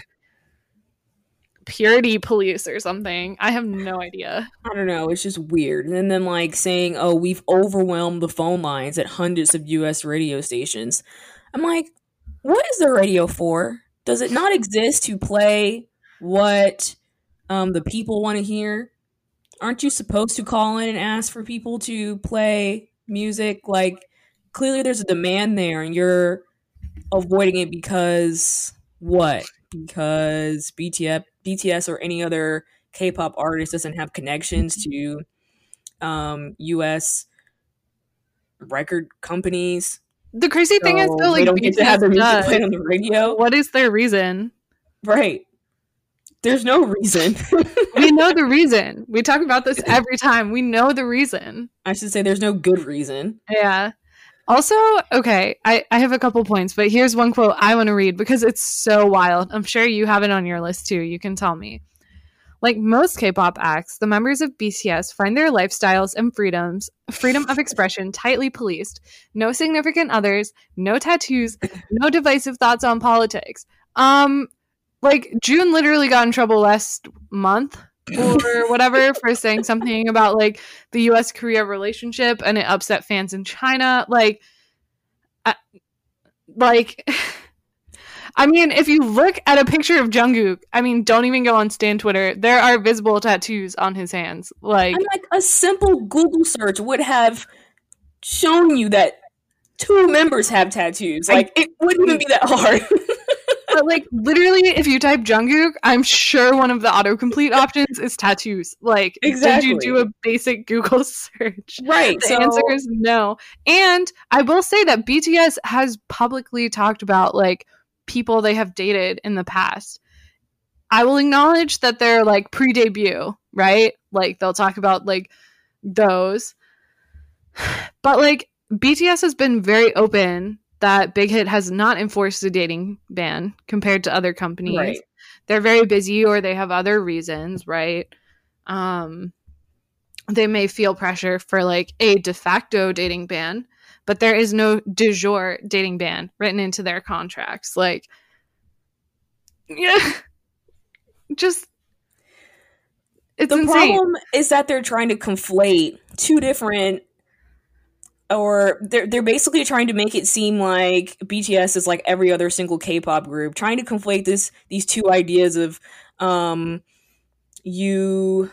purity police or something. I have no idea. I don't know. It's just weird. And then like saying, "Oh, we've overwhelmed the phone lines at hundreds of U.S. radio stations." I'm like, what is the radio for? Does it not exist to play what um, the people want to hear? Aren't you supposed to call in and ask for people to play music? Like, clearly there's a demand there, and you're avoiding it because what? Because BTS, BTS, or any other K-pop artist doesn't have connections to um, U.S. record companies. The crazy thing is So though, they like don't get to have their BTS music does. played on the radio. What is their reason? Right. There's no reason. (laughs) We know the reason. We talk about this every time. We know the reason. I should say there's no good reason. Yeah. Also, okay, I, I have a couple points, but here's one quote I want to read because it's so wild. I'm sure you have it on your list too. You can tell me. Like most K-pop acts, the members of BTS find their lifestyles and freedoms, freedom of expression tightly policed. No significant others, no tattoos, no divisive thoughts on politics. Um like Joon literally got in trouble last month or (laughs) whatever for saying something about like the US Korea relationship and it upset fans in China. Like, I, like, (laughs) I mean, if you look at a picture of Jungkook, I mean, don't even go on Stan Twitter. There are visible tattoos on his hands. Like, I'm like a simple Google search would have shown you that two members have tattoos. I- Like it wouldn't even be that hard. (laughs) but like literally, if you type Jungkook, I'm sure one of the autocomplete options is tattoos. Like, did you do a basic Google (laughs) search? right. The so answer is no. And I will say that BTS has publicly talked about like people they have dated in the past. I will acknowledge that they're like pre debut, right? Like they'll talk about like those. (sighs) But like BTS has been very open that Big Hit has not enforced a dating ban compared to other companies right. they're very busy or they have other reasons, right? Um they may feel pressure for like a de facto dating ban, but there is no de jure dating ban written into their contracts. Like yeah. (laughs) Just it's the insane. problem is that they're trying to conflate two different or they're they're basically trying to make it seem like BTS is like every other single K-pop group, trying to conflate this these two ideas of um you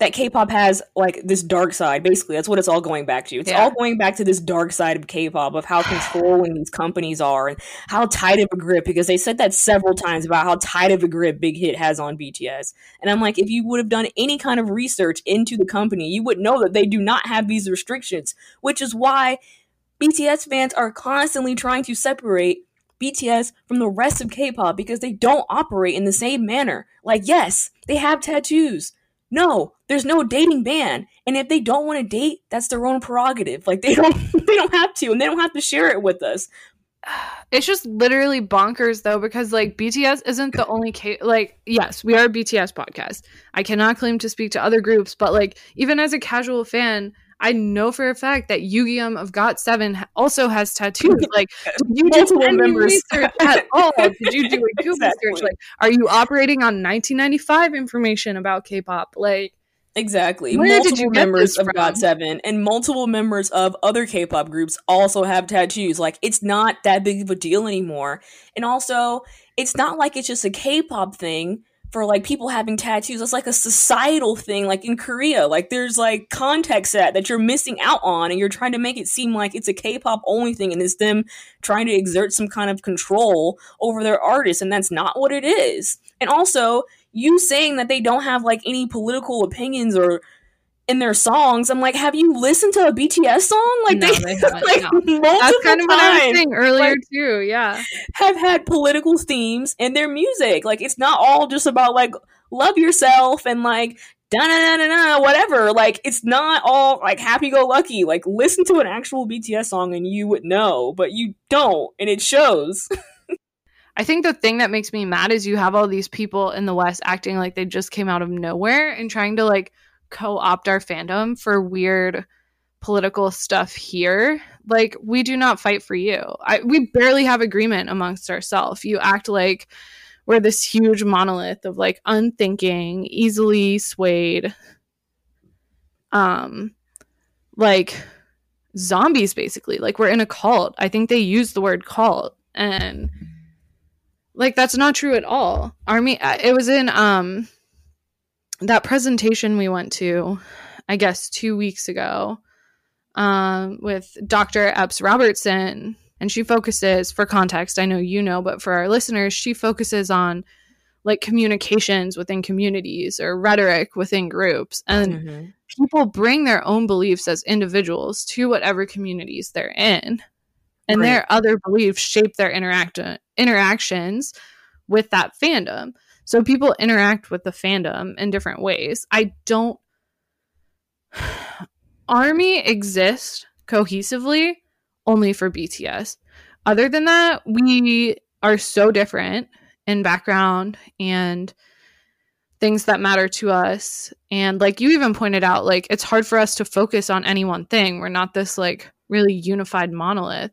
that K-pop has like this dark side. Basically, that's what it's all going back to. It's Yeah. all going back to this dark side of K-pop of how controlling these companies are and how tight of a grip. Because they said that several times about how tight of a grip Big Hit has on BTS. And I'm like, if you would have done any kind of research into the company, you would know that they do not have these restrictions. Which is why BTS fans are constantly trying to separate BTS from the rest of K-pop because they don't operate in the same manner. Like, yes, they have tattoos. No, there's no dating ban. And if they don't want to date, that's their own prerogative. Like they don't (laughs) they don't have to and they don't have to share it with us. (sighs) It's just literally bonkers though, because like BTS isn't the only case. Like, yes, we are a BTS podcast. I cannot claim to speak to other groups, but like, even as a casual fan, I know for a fact that Yugyeom of GOT7 also has tattoos. (laughs) Like, did you do Multiple any research at (laughs) all? Did you do a Google Exactly. search? Like, are you operating on 1995 information about K-pop? Like, Exactly. Where did multiple members of from? GOT7 and multiple members of other K-pop groups also have tattoos. Like it's not that big of a deal anymore. And also, it's not like it's just a K-pop thing for like people having tattoos. It's like a societal thing like in Korea. Like there's like context that that you're missing out on and you're trying to make it seem like it's a K-pop only thing and it's them trying to exert some kind of control over their artists and that's not what it is. And also, you saying that they don't have like any political opinions or in their songs. I'm like, have you listened to a BTS song? Like No, they, they (laughs) like no. multiple That's kind of what I was saying earlier Like- too. Yeah. have had political themes in their music. Like it's not all just about like love yourself and like da na na na whatever. Like it's not all like happy go lucky. Like listen to an actual BTS song and you would know, but you don't, and it shows. (laughs) I think the thing that makes me mad is you have all these people in the West acting like they just came out of nowhere and trying to like co opt our fandom for weird political stuff here. Like, we do not fight for you. I, we barely have agreement amongst ourselves. You act like we're this huge monolith of like unthinking, easily swayed, um, like zombies basically. Like, we're in a cult. I think they use the word cult. And like that's not true at all army it was in um that presentation we went to i guess two weeks ago um with dr epps robertson and she focuses for context i know you know but for our listeners she focuses on like communications within communities or rhetoric within groups and people bring their own beliefs as individuals to whatever communities they're in and Right. their other beliefs shape their interact- interactions with that fandom so people interact with the fandom in different ways. I don't (sighs) army exists cohesively only for bts other than that we are so different in background and things that matter to us. And like you even pointed out like it's hard for us to focus on any one thing. We're not this like really unified monolith.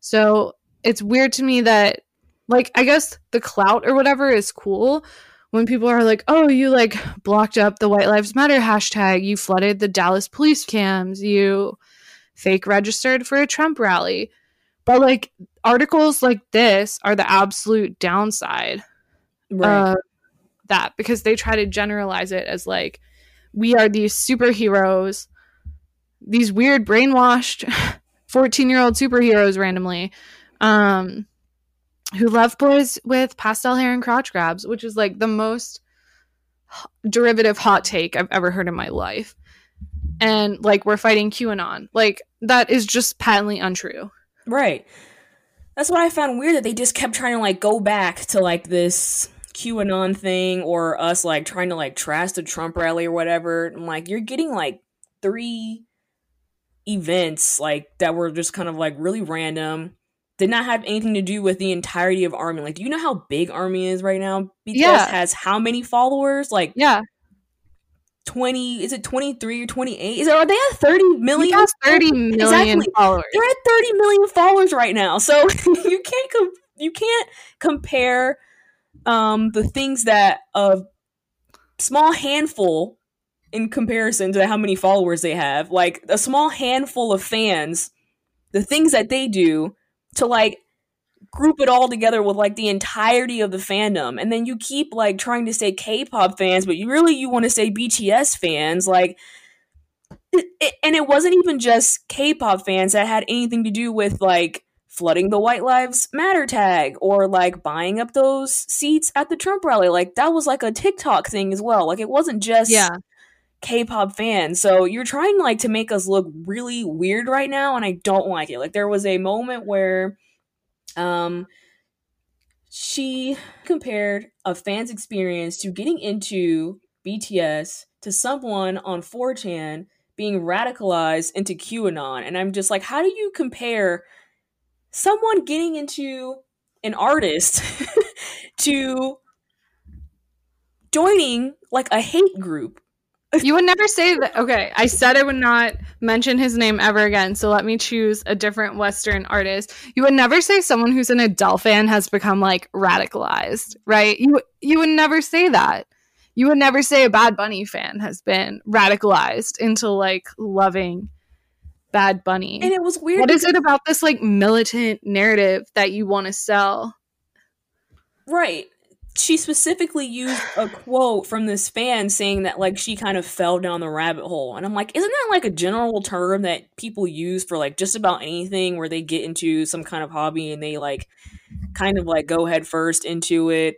So it's weird to me that like i guess the clout or whatever is cool when people are like oh you like blocked up the white lives matter hashtag. You flooded the dallas police cams. You fake registered for a trump rally. But like articles like this are the absolute downside Right. of that because they try to generalize it as like we are these superheroes these weird brainwashed (laughs) 14 year old superheroes randomly. Um who love boys with pastel hair and crotch grabs which is like the most derivative hot take i've ever heard in my life and like we're fighting qanon like that is just patently untrue Right. That's what I found weird that they just kept trying to like go back to like this QAnon thing or us like trying to like trash the Trump rally or whatever. And like you're getting like three events like that were just kind of like really random. Did not have anything to do with the entirety of Army. Like, do you know how big Army is right now? BTS Yeah. has how many followers? Like yeah 20, is it 23 or 28? Is it, are they at 30 we million? have 30 million Exactly. followers they're at 30 million followers right now so (laughs) you can't com- you can't compare um the things that a small handful in comparison to how many followers they have like a small handful of fans the things that they do to like group it all together with like the entirety of the fandom and then you keep like trying to say k-pop fans but you really you want to say bts fans like it, it- and it wasn't even just K-pop fans that had anything to do with like flooding the White Lives Matter tag or like buying up those seats at the Trump rally. Like that was like a TikTok thing as well. Like it wasn't just yeah K-pop fans. So you're trying like to make us look really weird right now and I don't like it. Like there was a moment where um she compared a fan's experience to getting into BTS to someone on 4chan being radicalized into QAnon. And I'm just like, how do you compare someone getting into an artist (laughs) to joining like a hate group? You would never say that. Okay, I said I would not mention his name ever again, so let me choose a different Western artist. You would never say someone who's an Adele fan has become like radicalized, right? You you would never say that. you would never say a Bad Bunny fan has been radicalized into like loving Bad Bunny. And it was weird. What is it about this like militant narrative that you want to sell? Right. She specifically used a quote from this fan saying that like she kind of fell down the rabbit hole. And I'm like, isn't that like a general term that people use for like just about anything where they get into some kind of hobby and they like kind of like go head first into it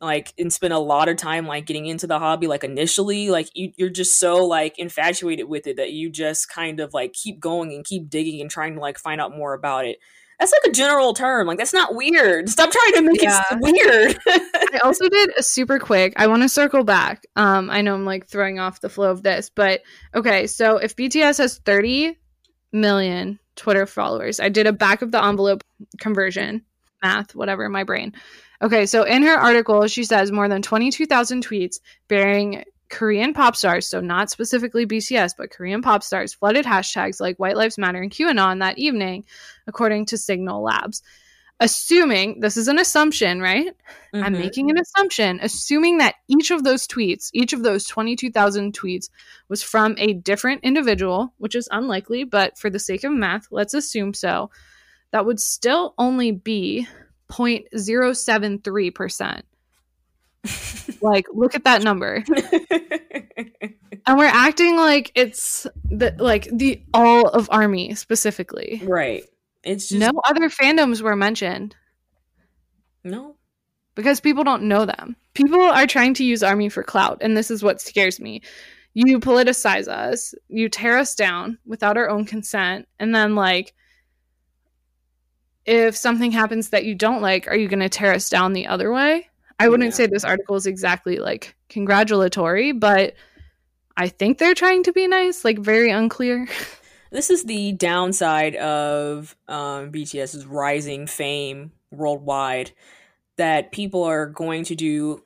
like and spend a lot of time like getting into the hobby like initially like you, you're just so like infatuated with it that you just kind of like keep going and keep digging and trying to like find out more about it that's like a general term like that's not weird stop trying to make Yeah. it weird (laughs) I also did a super quick. I want to circle back. Um, I know I'm like throwing off the flow of this, but okay. So if BTS has 30 million Twitter followers, I did a back of the envelope conversion, math, whatever, my brain. Okay, so in her article, she says more than 22,000 tweets bearing Korean pop stars, so not specifically BTS, but Korean pop stars, flooded hashtags like White Lives Matter and QAnon that evening, according to Signal Labs. Assuming this is an assumption, right? I'm Mhm. making an assumption, assuming that each of those tweets, each of those 22,000 tweets, was from a different individual, which is unlikely, but for the sake of math, let's assume so. That would still only be 0.073%. like, look at that number. And we're acting like it's the like the all of army specifically. right it's just No other fandoms were mentioned. no because people don't know them. People are trying to use army for clout, and this is what scares me. You politicize us, you tear us down without our own consent, and then like if something happens that you don't like, are you going to tear us down the other way? I wouldn't Yeah. say this article is exactly like congratulatory, but I think they're trying to be nice, like very unclear. (laughs) this is the downside of um, BTS's rising fame worldwide that people are going to do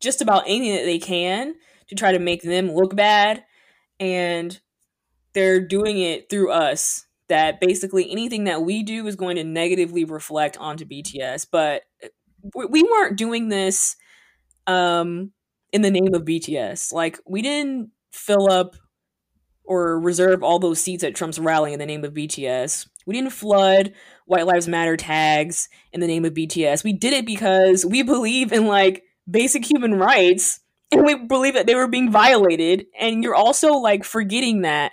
just about anything that they can to try to make them look bad and they're doing it through us that basically anything that we do is going to negatively reflect onto BTS but we we weren't doing this um in the name of BTS like we didn't fill up or reserve all those seats at Trump's rally in the name of BTS. We didn't flood White Lives Matter tags in the name of BTS. We did it because we believe in like basic human rights and we believe that they were being violated and you're also like forgetting that.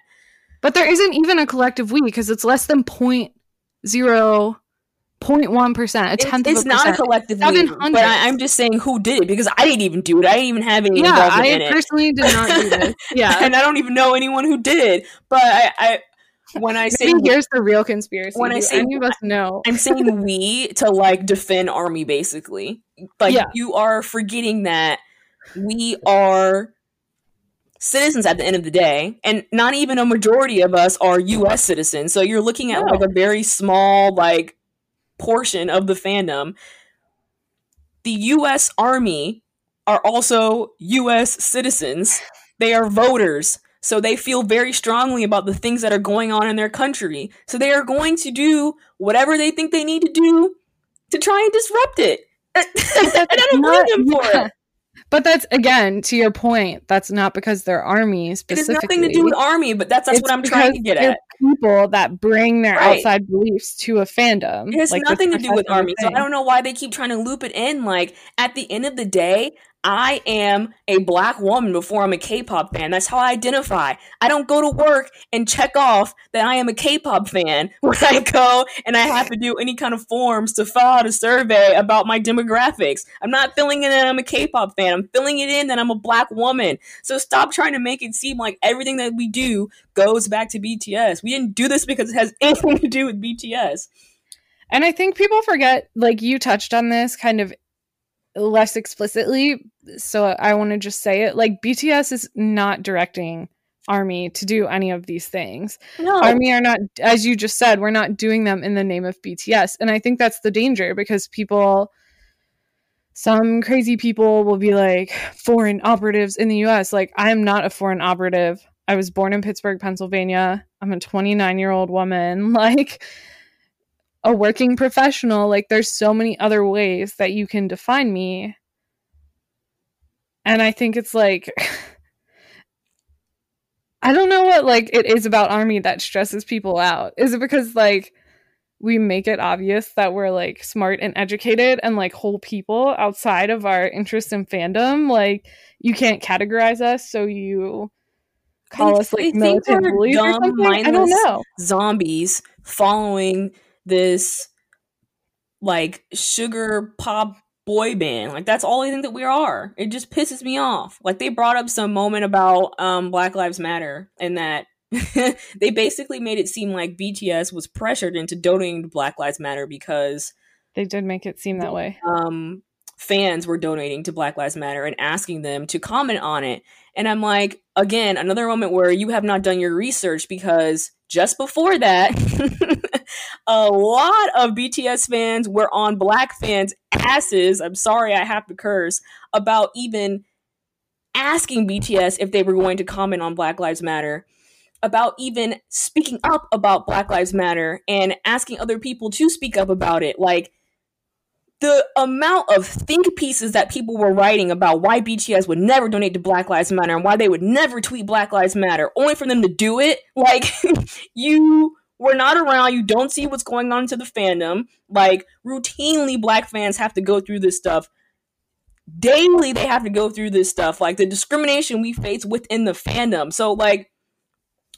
But there isn't even a collective we because it's less than point zero point one percent, a It's, tenth it's of a not a collective Seven we, but I, I'm just saying who did it because I didn't even do it. I didn't even have any yeah, I personally did not (laughs) do this. Yeah, and I don't even know anyone who did. But I, I when I say maybe here's the real conspiracy. When I say- any of us (laughs) know, I'm saying we to like defend army basically. Like Yeah. you are forgetting that we are citizens at the end of the day and not even a majority of us are US citizens. So you're looking at like a very small like portion of the fandom. The US army are also US citizens. They are voters. So they feel very strongly about the things that are going on in their country. So they are going to do whatever they think they need to do to try and disrupt it. (laughs) and I don't blame them for yeah. it. But that's again to your point. That's not because they're army It has specifically. nothing to do with army, but that's that's It's what I'm trying to get at. People that bring their Right. outside beliefs to a fandom. It has like nothing to do with army. So I don't know why they keep trying to loop it in. Like at the end of the day, I am a black woman before I'm a K-pop fan. That's how I identify. I don't go to work and check off that I am a K-pop fan (laughs) when I go and I have to do any kind of forms to fill out a survey about my demographics. I'm not filling in that I'm a K-pop fan. I'm filling it in that I'm a black woman. So stop trying to make it seem like everything that we do goes back to BTS. We didn't do this because it has (laughs) anything to do with BTS. And I think people forget, like you touched on this kind of less explicitly. So I want to just say it. Like BTS is not directing Army to do any of these things. No. Army are not, as you just said, we're not doing them in the name of BTS. And I think that's the danger because people, some crazy people will be like, foreign operatives in the US. Like, I'm not a foreign operative. I was born in Pittsburgh, Pennsylvania. I'm a 29 year old woman. (laughs) Like, a working professional. Like, there's so many other ways that you can define me. And I think it's like (sighs) I don't know what like it is about army that stresses people out. Is it because like we make it obvious that we're like smart and educated and like whole people outside of our interest in fandom? Like you can't categorize us, so you call us like think militant bullies or dumb, something. I don't mindless know. zombies following this like sugar pop boy band. Like that's all I think that we are. It just pisses me off. Like they brought up some moment about um Black Lives Matter and that (laughs) they basically made it seem like BTS was pressured into donating to Black Lives Matter because They did make it seem that way. um fans were donating to Black Lives Matter and asking them to comment on it. And I'm like, again, another moment where you have not done your research because just before that, (laughs) a lot of BTS fans were on black fans' asses. I'm sorry I have to curse about even asking BTS if they were going to comment on Black Lives Matter, about even speaking up about Black Lives Matter and asking other people to speak up about it. Like, the amount of think pieces that people were writing about why BTS would never donate to Black Lives Matter and why they would never tweet Black Lives Matter, only for them to do it. (laughs) Like, you were not around, you don't see what's going on to the fandom. Like, routinely, black fans have to go through this stuff. Daily, they have to go through this stuff. Like, the discrimination we face within the fandom. So, like,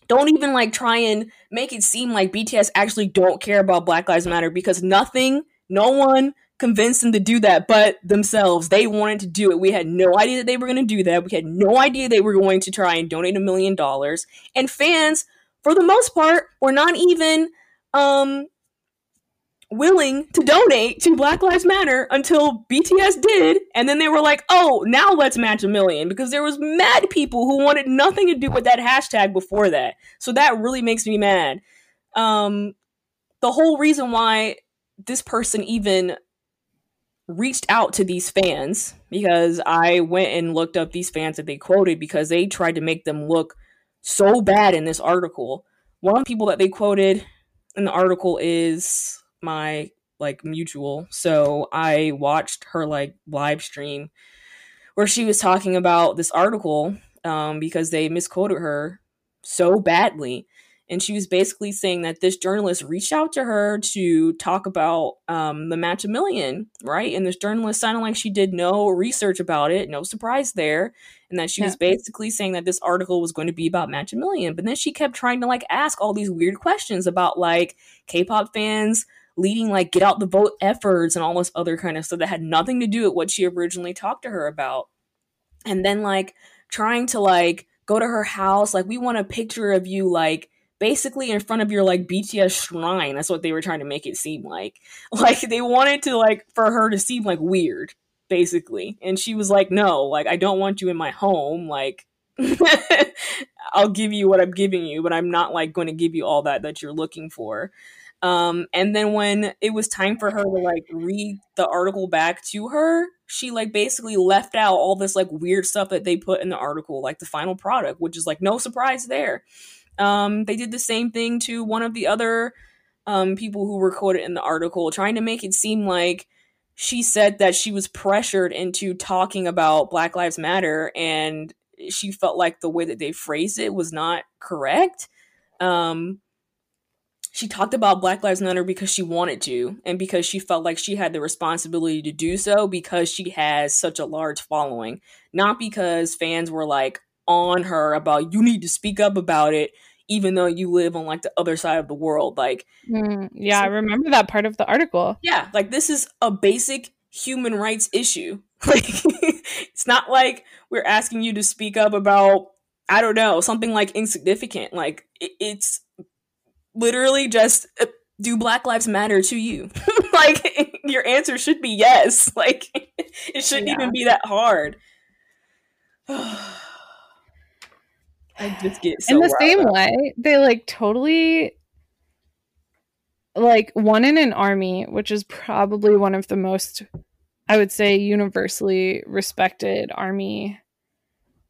don't even like try and make it seem like BTS actually don't care about Black Lives Matter because nothing, no one convinced them to do that but themselves. They wanted to do it. We had no idea that they were going to do that. We had no idea they were going to try and donate a million dollars. And fans, for the most part, were not even um willing to donate to Black Lives Matter until BTS did, and then they were like, "Oh, now let's match a million because there was mad people who wanted nothing to do with that hashtag before that. So that really makes me mad. Um the whole reason why this person even reached out to these fans because I went and looked up these fans that they quoted because they tried to make them look so bad in this article. One of the people that they quoted in the article is my like mutual. So I watched her like live stream where she was talking about this article um, because they misquoted her so badly. And she was basically saying that this journalist reached out to her to talk about um, the match a million, right? And this journalist sounded like she did no research about it, no surprise there. And that she was basically saying that this article was going to be about match a million. But then she kept trying to like ask all these weird questions about like K pop fans leading like get out the vote efforts and all this other kind of stuff that had nothing to do with what she originally talked to her about. And then like trying to like go to her house, like we want a picture of you like basically in front of your like BTS shrine. That's what they were trying to make it seem like. (laughs) Like they wanted to like for her to seem like weird, basically. And she was like, "No, like I don't want you in my home. Like (laughs) I'll give you what I'm giving you, but I'm not like going to give you all that that you're looking for." Um, and then when it was time for her to like read the article back to her, she like basically left out all this like weird stuff that they put in the article, like the final product, which is like no surprise there. Um, they did the same thing to one of the other um, people who were quoted in the article, trying to make it seem like she said that she was pressured into talking about Black Lives Matter and she felt like the way that they phrased it was not correct. Um, she talked about Black Lives Matter because she wanted to and because she felt like she had the responsibility to do so because she has such a large following, not because fans were like on her about you need to speak up about it even though you live on like the other side of the world. Like Mm, yeah, I remember that part of the article. yeah like this is a basic human rights issue. (laughs) Like it's not like we're asking you to speak up about i don't know something like insignificant. Like it, it's literally just uh, do black lives matter to you? (laughs) Like (laughs) your answer should be yes. Like it shouldn't Yeah. even be that hard (sighs) (sighs) (sighs) i just get so in the same up. way, they like totally like one in an army, which is probably one of the most I would say universally respected army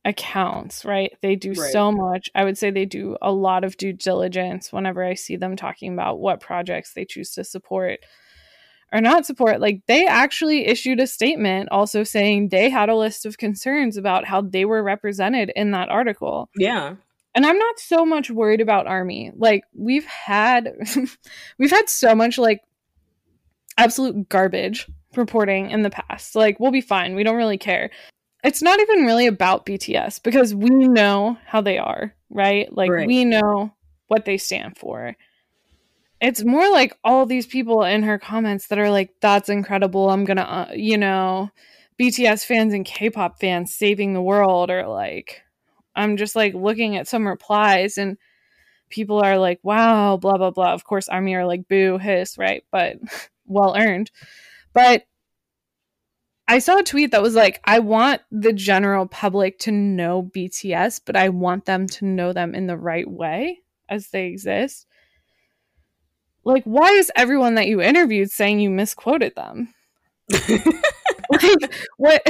accounts, right? They do Right. so much. I would say they do a lot of due diligence whenever I see them talking about what projects they choose to support or not support, like they actually issued a statement also saying they had a list of concerns about how they were represented in that article. Yeah. And I'm not so much worried about army. Like we've had (laughs) we've had so much like absolute garbage reporting in the past. Like we'll be fine. We don't really care. It's not even really about BTS because we know how they are, right? Like right. we know what they stand for it's more like all these people in her comments that are like that's incredible. I'm gonna uh, you know bts fans and k-pop fans saving the world or like i'm just like looking at some replies and people are like wow blah blah blah. Of course army are like boo hiss right? But (laughs) well earned. But I saw a tweet that was like, I want the general public to know BTS, but I want them to know them in the right way as they exist like why is everyone that you interviewed saying you misquoted them? Like (laughs) what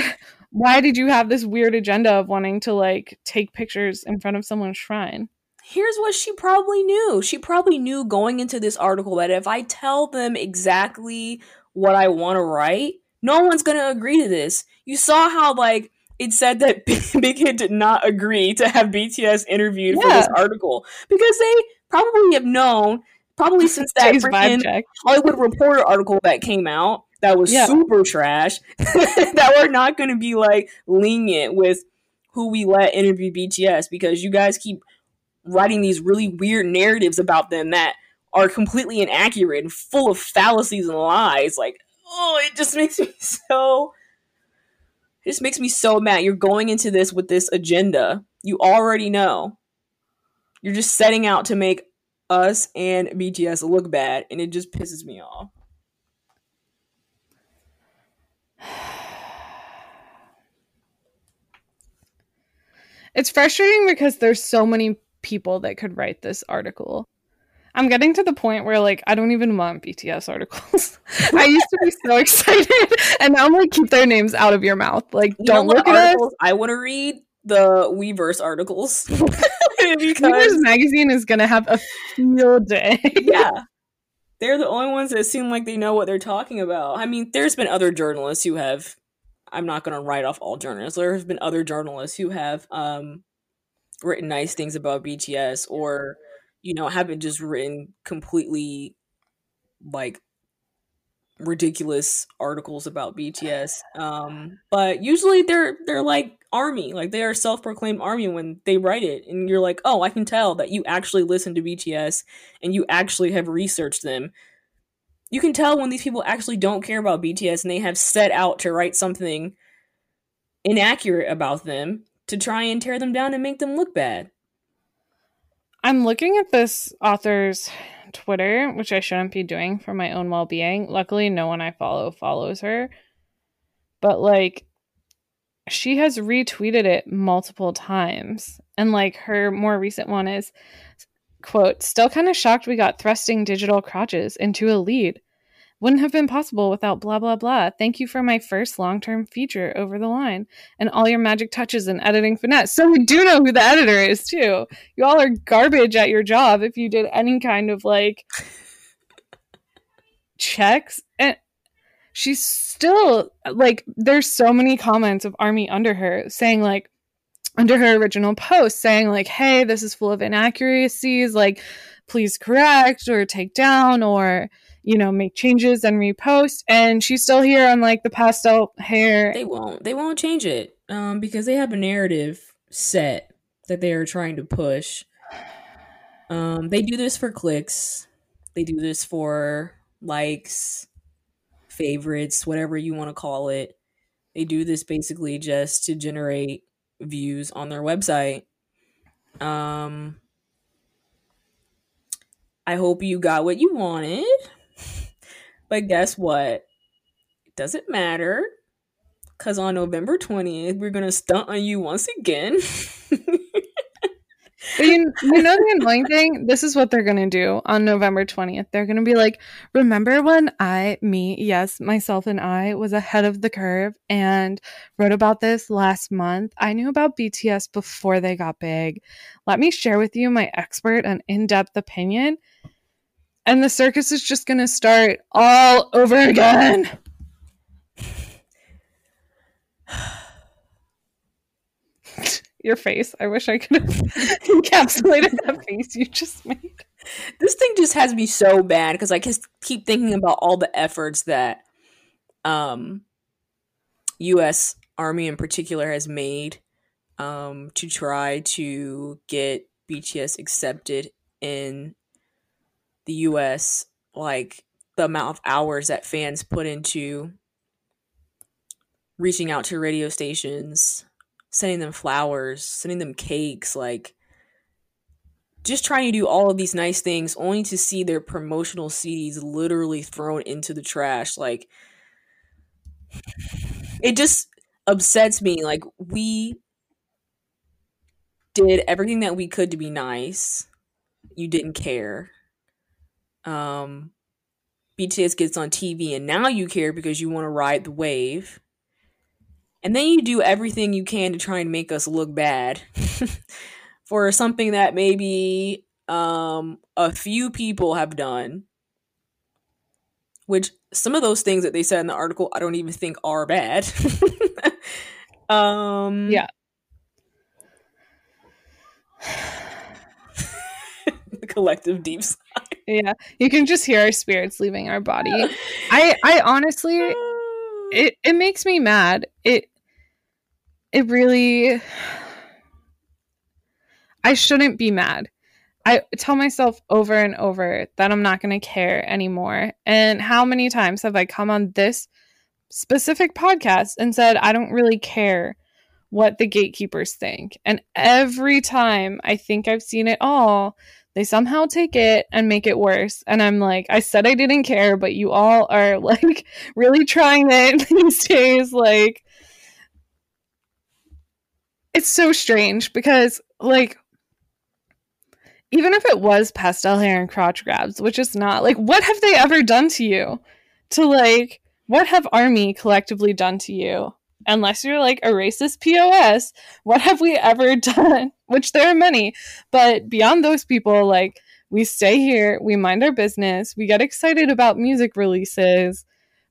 why did you have this weird agenda of wanting to like take pictures in front of someone's shrine? Here's what she probably knew. She probably knew going into this article that if i tell them exactly what i want to write no one's going to agree to this. You saw how like it said that (laughs) Big Hit did not agree to have BTS interviewed yeah. for this article because they probably have known probably (laughs) since that freaking Hollywood Reporter article that came out that was yeah. super trash (laughs) that we're not going to be like lenient with who we let interview BTS because you guys keep writing these really weird narratives about them that are completely inaccurate and full of fallacies and lies. Like oh it just makes me (laughs) so it just makes me so mad. You're going into this with this agenda. You already know. You're just setting out to make us and BTS look bad, and it just pisses me off. (sighs) It's frustrating because there's so many people that could write this article. I'm getting to the point where like I don't even want BTS articles. (laughs) I used to be so (laughs) excited, and now I'm like keep their names out of your mouth. Like you don't look at us. I want to read the Weverse articles (laughs) because Weverse magazine is gonna have a field day. yeah. They're the only ones that seem like they know what they're talking about. I mean, there's been other journalists who have I'm not gonna write off all journalists. There's been other journalists who have um written nice things about BTS or, you know, haven't just written completely like ridiculous articles about BTS. Um, but usually they're they're like army, like they are self-proclaimed army when they write it, and you're like, oh, I can tell that you actually listen to BTS and you actually have researched them. You can tell when these people actually don't care about BTS and they have set out to write something inaccurate about them to try and tear them down and make them look bad. I'm looking at this author's Twitter, which I shouldn't be doing for my own well being. Luckily, no one I follow follows her. But like, she has retweeted it multiple times. And like, her more recent one is, quote, still kind of shocked we got thrusting digital crotches into a lead wouldn't have been possible without blah blah blah. Thank you for my first long-term feature over the line and all your magic touches and editing finesse. So we do know who the editor is too. You all are garbage at your job if you did any kind of like checks and she's still like there's so many comments of army under her saying like under her original post saying like hey this is full of inaccuracies like please correct or take down or you know, make changes and repost. And she's still here on like the pastel hair. They won't. They won't change it um, because they have a narrative set that they are trying to push. Um, they do this for clicks. They do this for likes, favorites, whatever you want to call it. They do this basically just to generate views on their website. Um, I hope you got what you wanted. But guess what? It doesn't matter. Because on November 20th, we're going to stunt on you once again. (laughs) you, you know the annoying thing? This is what they're going to do on November 20th. They're going to be like, remember when I, me, yes, myself and I was ahead of the curve and wrote about this last month? I knew about BTS before they got big. Let me share with you my expert and in depth opinion and the circus is just going to start all over again. (sighs) Your face. I wish I could have (laughs) encapsulated that face you just made. This thing just has me so bad because I just keep thinking about all the efforts that um US Army in particular has made um to try to get BTS accepted in the US like the amount of hours that fans put into reaching out to radio stations, sending them flowers, sending them cakes, like just trying to do all of these nice things only to see their promotional CDs literally thrown into the trash. Like it just upsets me. Like we did everything that we could to be nice. You didn't care. Um BTS gets on TV and now you care because you want to ride the wave. And then you do everything you can to try and make us look bad (laughs) for something that maybe um, a few people have done. Which some of those things that they said in the article, I don't even think are bad. (laughs) um, yeah. (laughs) the collective deep sigh. Yeah, you can just hear our spirits leaving our body. I, I honestly, ah. it it makes me mad. It it really I shouldn't be mad. I tell myself over and over that I'm not going to care anymore. And how many times have I come on this specific podcast and said, I don't really care what the gatekeepers think? And every time I think I've seen it all, they somehow take it and make it worse. And I'm like, I said I didn't care, but you all are (laughs) like really trying it (laughs) these days. Like, it's so strange because, like, even if it was pastel hair and crotch grabs, which is not like what have they ever done to you? To like what have army collectively done to you? Unless you're like a racist POS, what have we ever (laughs) done? Which there are many, but beyond those people, like we stay here, we mind our business, we get excited about music releases,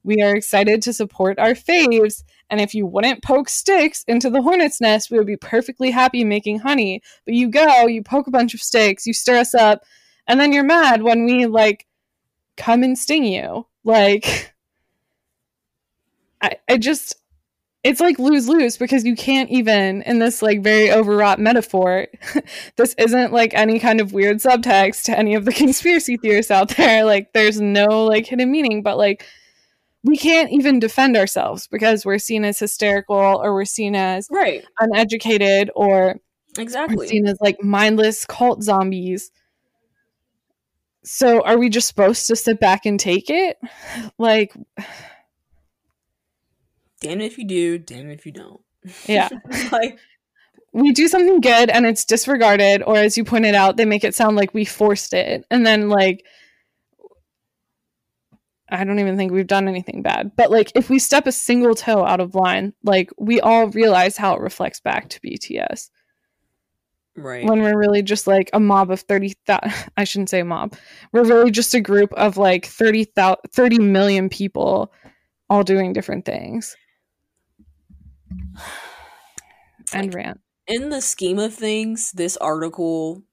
we are excited to support our faves, and if you wouldn't poke sticks into the hornet's nest, we would be perfectly happy making honey. But you go, you poke a bunch of sticks, you stir us up, and then you're mad when we like come and sting you. Like, (laughs) I, I just, it's like lose lose because you can't even, in this like very overwrought metaphor, (laughs) this isn't like any kind of weird subtext to any of the (laughs) conspiracy theorists out there. Like, there's no like hidden meaning, but like, we can't even defend ourselves because we're seen as hysterical or we're seen as right. uneducated or exactly. seen as like mindless cult zombies. So are we just supposed to sit back and take it? (sighs) Like damn it if you do damn it if you don't yeah (laughs) like we do something good and it's disregarded or as you pointed out they make it sound like we forced it and then like I don't even think we've done anything bad. But like if we step a single toe out of line, like we all realize how it reflects back to BTS. Right. When we're really just like a mob of 30 (laughs) I shouldn't say mob. We're really just a group of like 30 30 million people all doing different things. (sighs) And like, rant. In the scheme of things, this article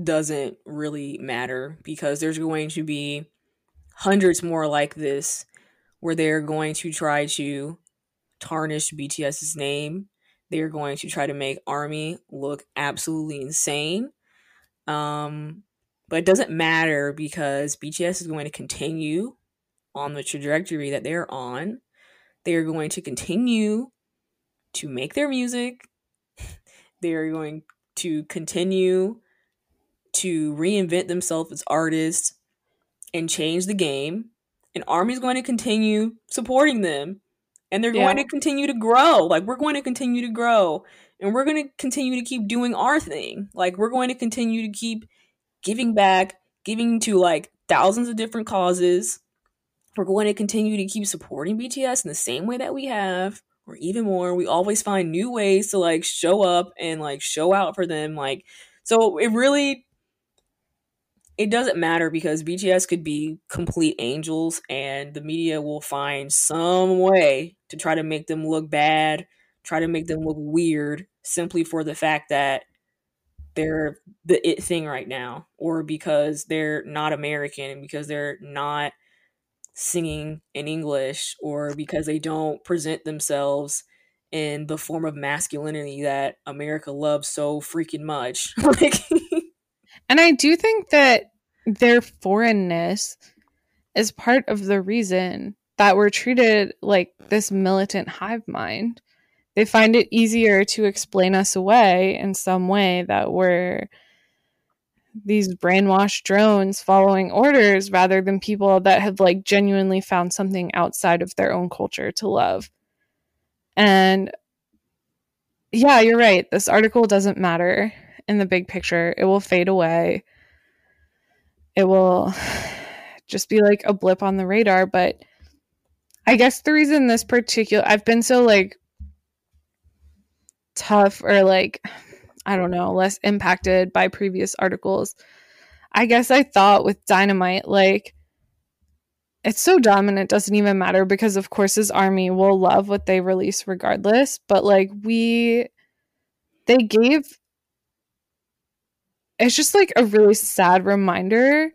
doesn't really matter because there's going to be hundreds more like this where they're going to try to tarnish BTS's name. They're going to try to make Army look absolutely insane. Um, but it doesn't matter because BTS is going to continue on the trajectory that they're on. They are going to continue to make their music. (laughs) they are going to continue to reinvent themselves as artists and change the game. And Army's going to continue supporting them. And they're yeah. going to continue to grow. Like, we're going to continue to grow. And we're going to continue to keep doing our thing. Like, we're going to continue to keep giving back, giving to like thousands of different causes. We're going to continue to keep supporting BTS in the same way that we have, or even more. We always find new ways to like show up and like show out for them. Like, so it really it doesn't matter because BTS could be complete angels and the media will find some way to try to make them look bad, try to make them look weird simply for the fact that they're the it thing right now or because they're not American and because they're not singing in English or because they don't present themselves in the form of masculinity that America loves so freaking much. (laughs) like and I do think that their foreignness is part of the reason that we're treated like this militant hive mind. They find it easier to explain us away in some way that we're these brainwashed drones following orders rather than people that have like genuinely found something outside of their own culture to love. And yeah, you're right. This article doesn't matter in the big picture. It will fade away. It will (sighs) just be like a blip on the radar. But I guess the reason this particular, I've been so like tough or like, I don't know, less impacted by previous articles. I guess I thought with Dynamite, like, it's so it doesn't even matter because, of course, his army will love what they release regardless. But, like, we, they gave it's just like a really sad reminder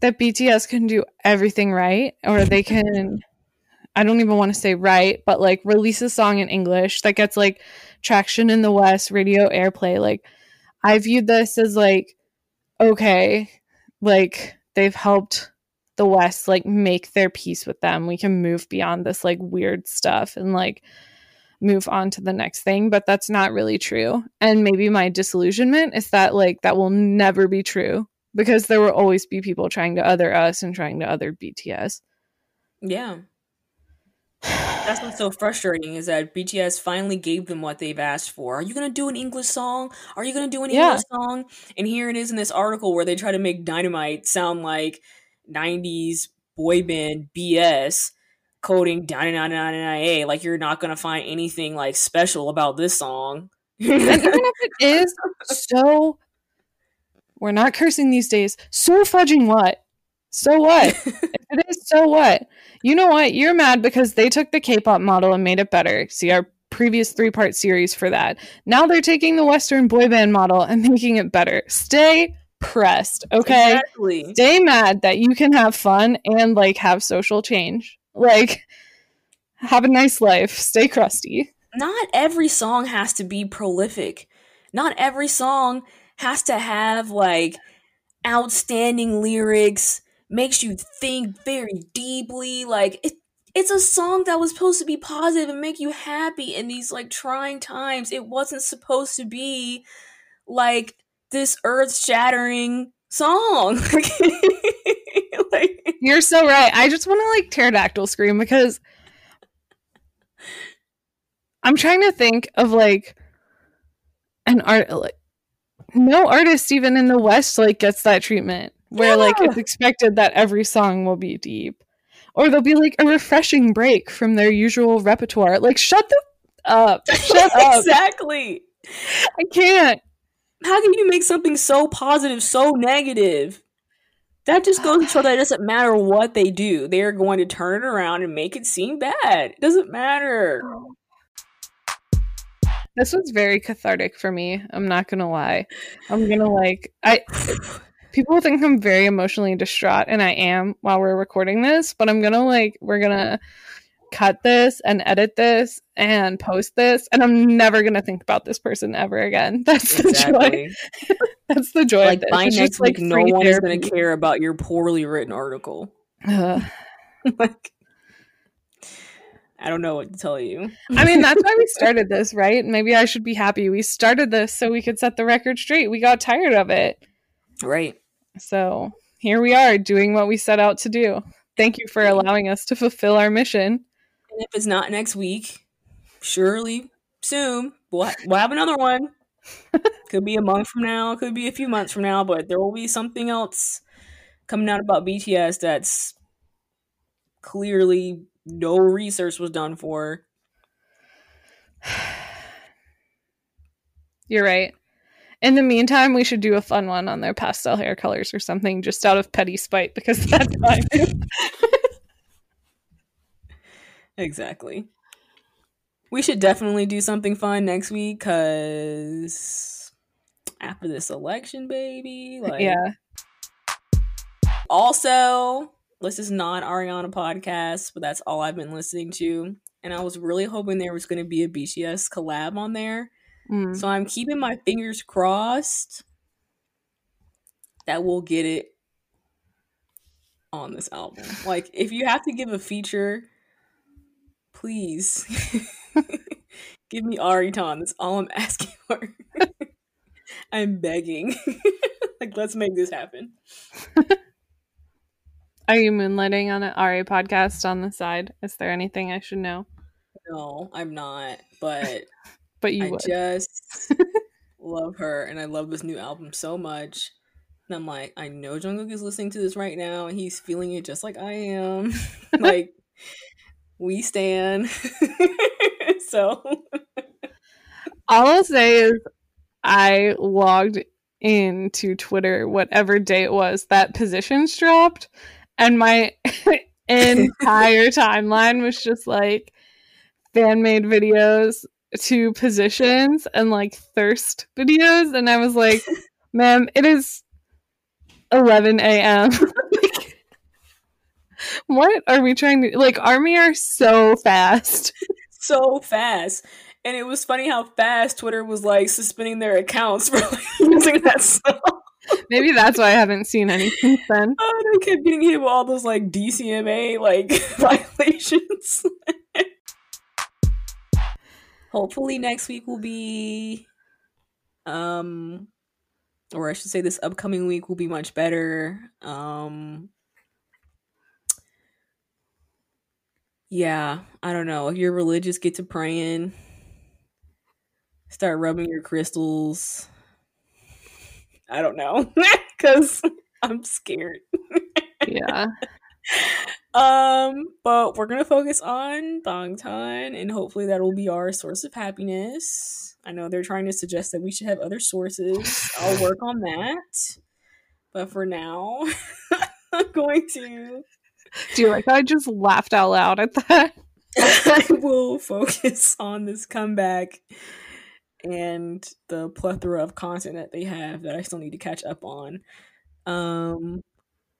that BTS can do everything right, or they can, I don't even want to say right, but like release a song in English that gets like traction in the West, radio airplay. Like, I viewed this as like, okay, like they've helped the West like make their peace with them. We can move beyond this like weird stuff and like move on to the next thing, but that's not really true. And maybe my disillusionment is that like that will never be true because there will always be people trying to other us and trying to other BTS. Yeah. That's what's so frustrating is that BTS finally gave them what they've asked for. Are you gonna do an English song? Are you gonna do an yeah. English song? And here it is in this article where they try to make Dynamite sound like 90s boy band BS coding a like you're not gonna find anything like special about this song. and even if it (laughs) is so we're not cursing these days, so fudging what? So what? if it is, so what? You know what? You're mad because they took the K-pop model and made it better. See our previous three-part series for that. Now they're taking the Western boy band model and (laughs) making it better. Stay pressed, okay? Exactly. Stay mad that you can have fun and like have social change. Like, have a nice life. Stay crusty. Not every song has to be prolific. Not every song has to have like outstanding lyrics, makes you think very deeply. Like it it's a song that was supposed to be positive and make you happy in these like trying times. It wasn't supposed to be like this earth-shattering song. (laughs) like, You're so right. I just want to like pterodactyl scream because I'm trying to think of like an art like no artist even in the West like gets that treatment where yeah. like it's expected that every song will be deep. Or there'll be like a refreshing break from their usual repertoire. Like shut the up. (laughs) Shut up. exactly. I can't. How can you make something so positive so negative? That just goes to show that it doesn't matter what they do. They are going to turn it around and make it seem bad. It doesn't matter. This was very cathartic for me. I'm not gonna lie. I'm gonna like I (sighs) (laughs) people think I'm very emotionally distraught and I am while we're recording this, but I'm gonna like we're gonna cut this and edit this and post this and I'm never gonna think about this person ever again. That's exactly. the joy. That's the joy. (laughs) Like by next just, week, like, no one is gonna care about your poorly written article. (sighs) Uh. (laughs) like I don't know what to tell you. I mean, that's why we (laughs) started this, right? Maybe I should be happy we started this so we could set the record straight. We got tired of it. Right. So here we are doing what we set out to do. Thank you for allowing us to fulfill our mission. And if it's not next week, surely soon we'll, ha- we'll have another one. (laughs) could be a month from now, could be a few months from now, but there will be something else coming out about BTS that's clearly no research was done for. (sighs) You're right. In the meantime, we should do a fun one on their pastel hair colors or something, just out of petty spite, because (laughs) that's fine. exactly. We should definitely do something fun next week because after this election, baby, like yeah. Also, this is not Ariana podcast, but that's all I've been listening to. And I was really hoping there was going to be a BTS collab on there. Mm. So I'm keeping my fingers crossed that we'll get it on this album. (sighs) Like, if you have to give a feature, please (laughs) give me Ariton. That's all I'm (laughs) asking for. (laughs) I'm begging. like, let's make this happen. Are you moonlighting on an Ari podcast on the side? Is there anything I should know? No, I'm not. But But you I would. just (laughs) love her, and I love this new album so much. And I'm like, I know Jungkook is listening to this right now, and he's feeling it just like I am. (laughs) like, we stand. (laughs) so All I'll say is I logged into Twitter whatever day it was that positions dropped, and my entire timeline was just like fan made videos to positions and like thirst videos, and I was like, (laughs) "Ma'am, it is 11 a.m." (laughs) Like, what are we trying to like? Army are so fast. (laughs) so fast. And it was funny how fast Twitter was like suspending their accounts for like, using that song. Maybe that's why I haven't seen anything since then. Oh, they kept getting hit with all those like DCMA like violations. Hopefully next week will be um or I should say this upcoming week will be much better. Um Yeah, I don't know. If you're religious, get to praying. Start rubbing your crystals. I don't know. (laughs) Cuz (laughs) I'm scared. (laughs) Yeah. Um, but we're gonna focus on Bangtan, and hopefully that will be our source of happiness. I know they're trying to suggest that we should have other sources. I'll work on that. But for now, (laughs) I'm going to. Do you like I just laughed out loud at that? (laughs) I will focus on this comeback and the plethora of content that they have that I still need to catch up on. Um,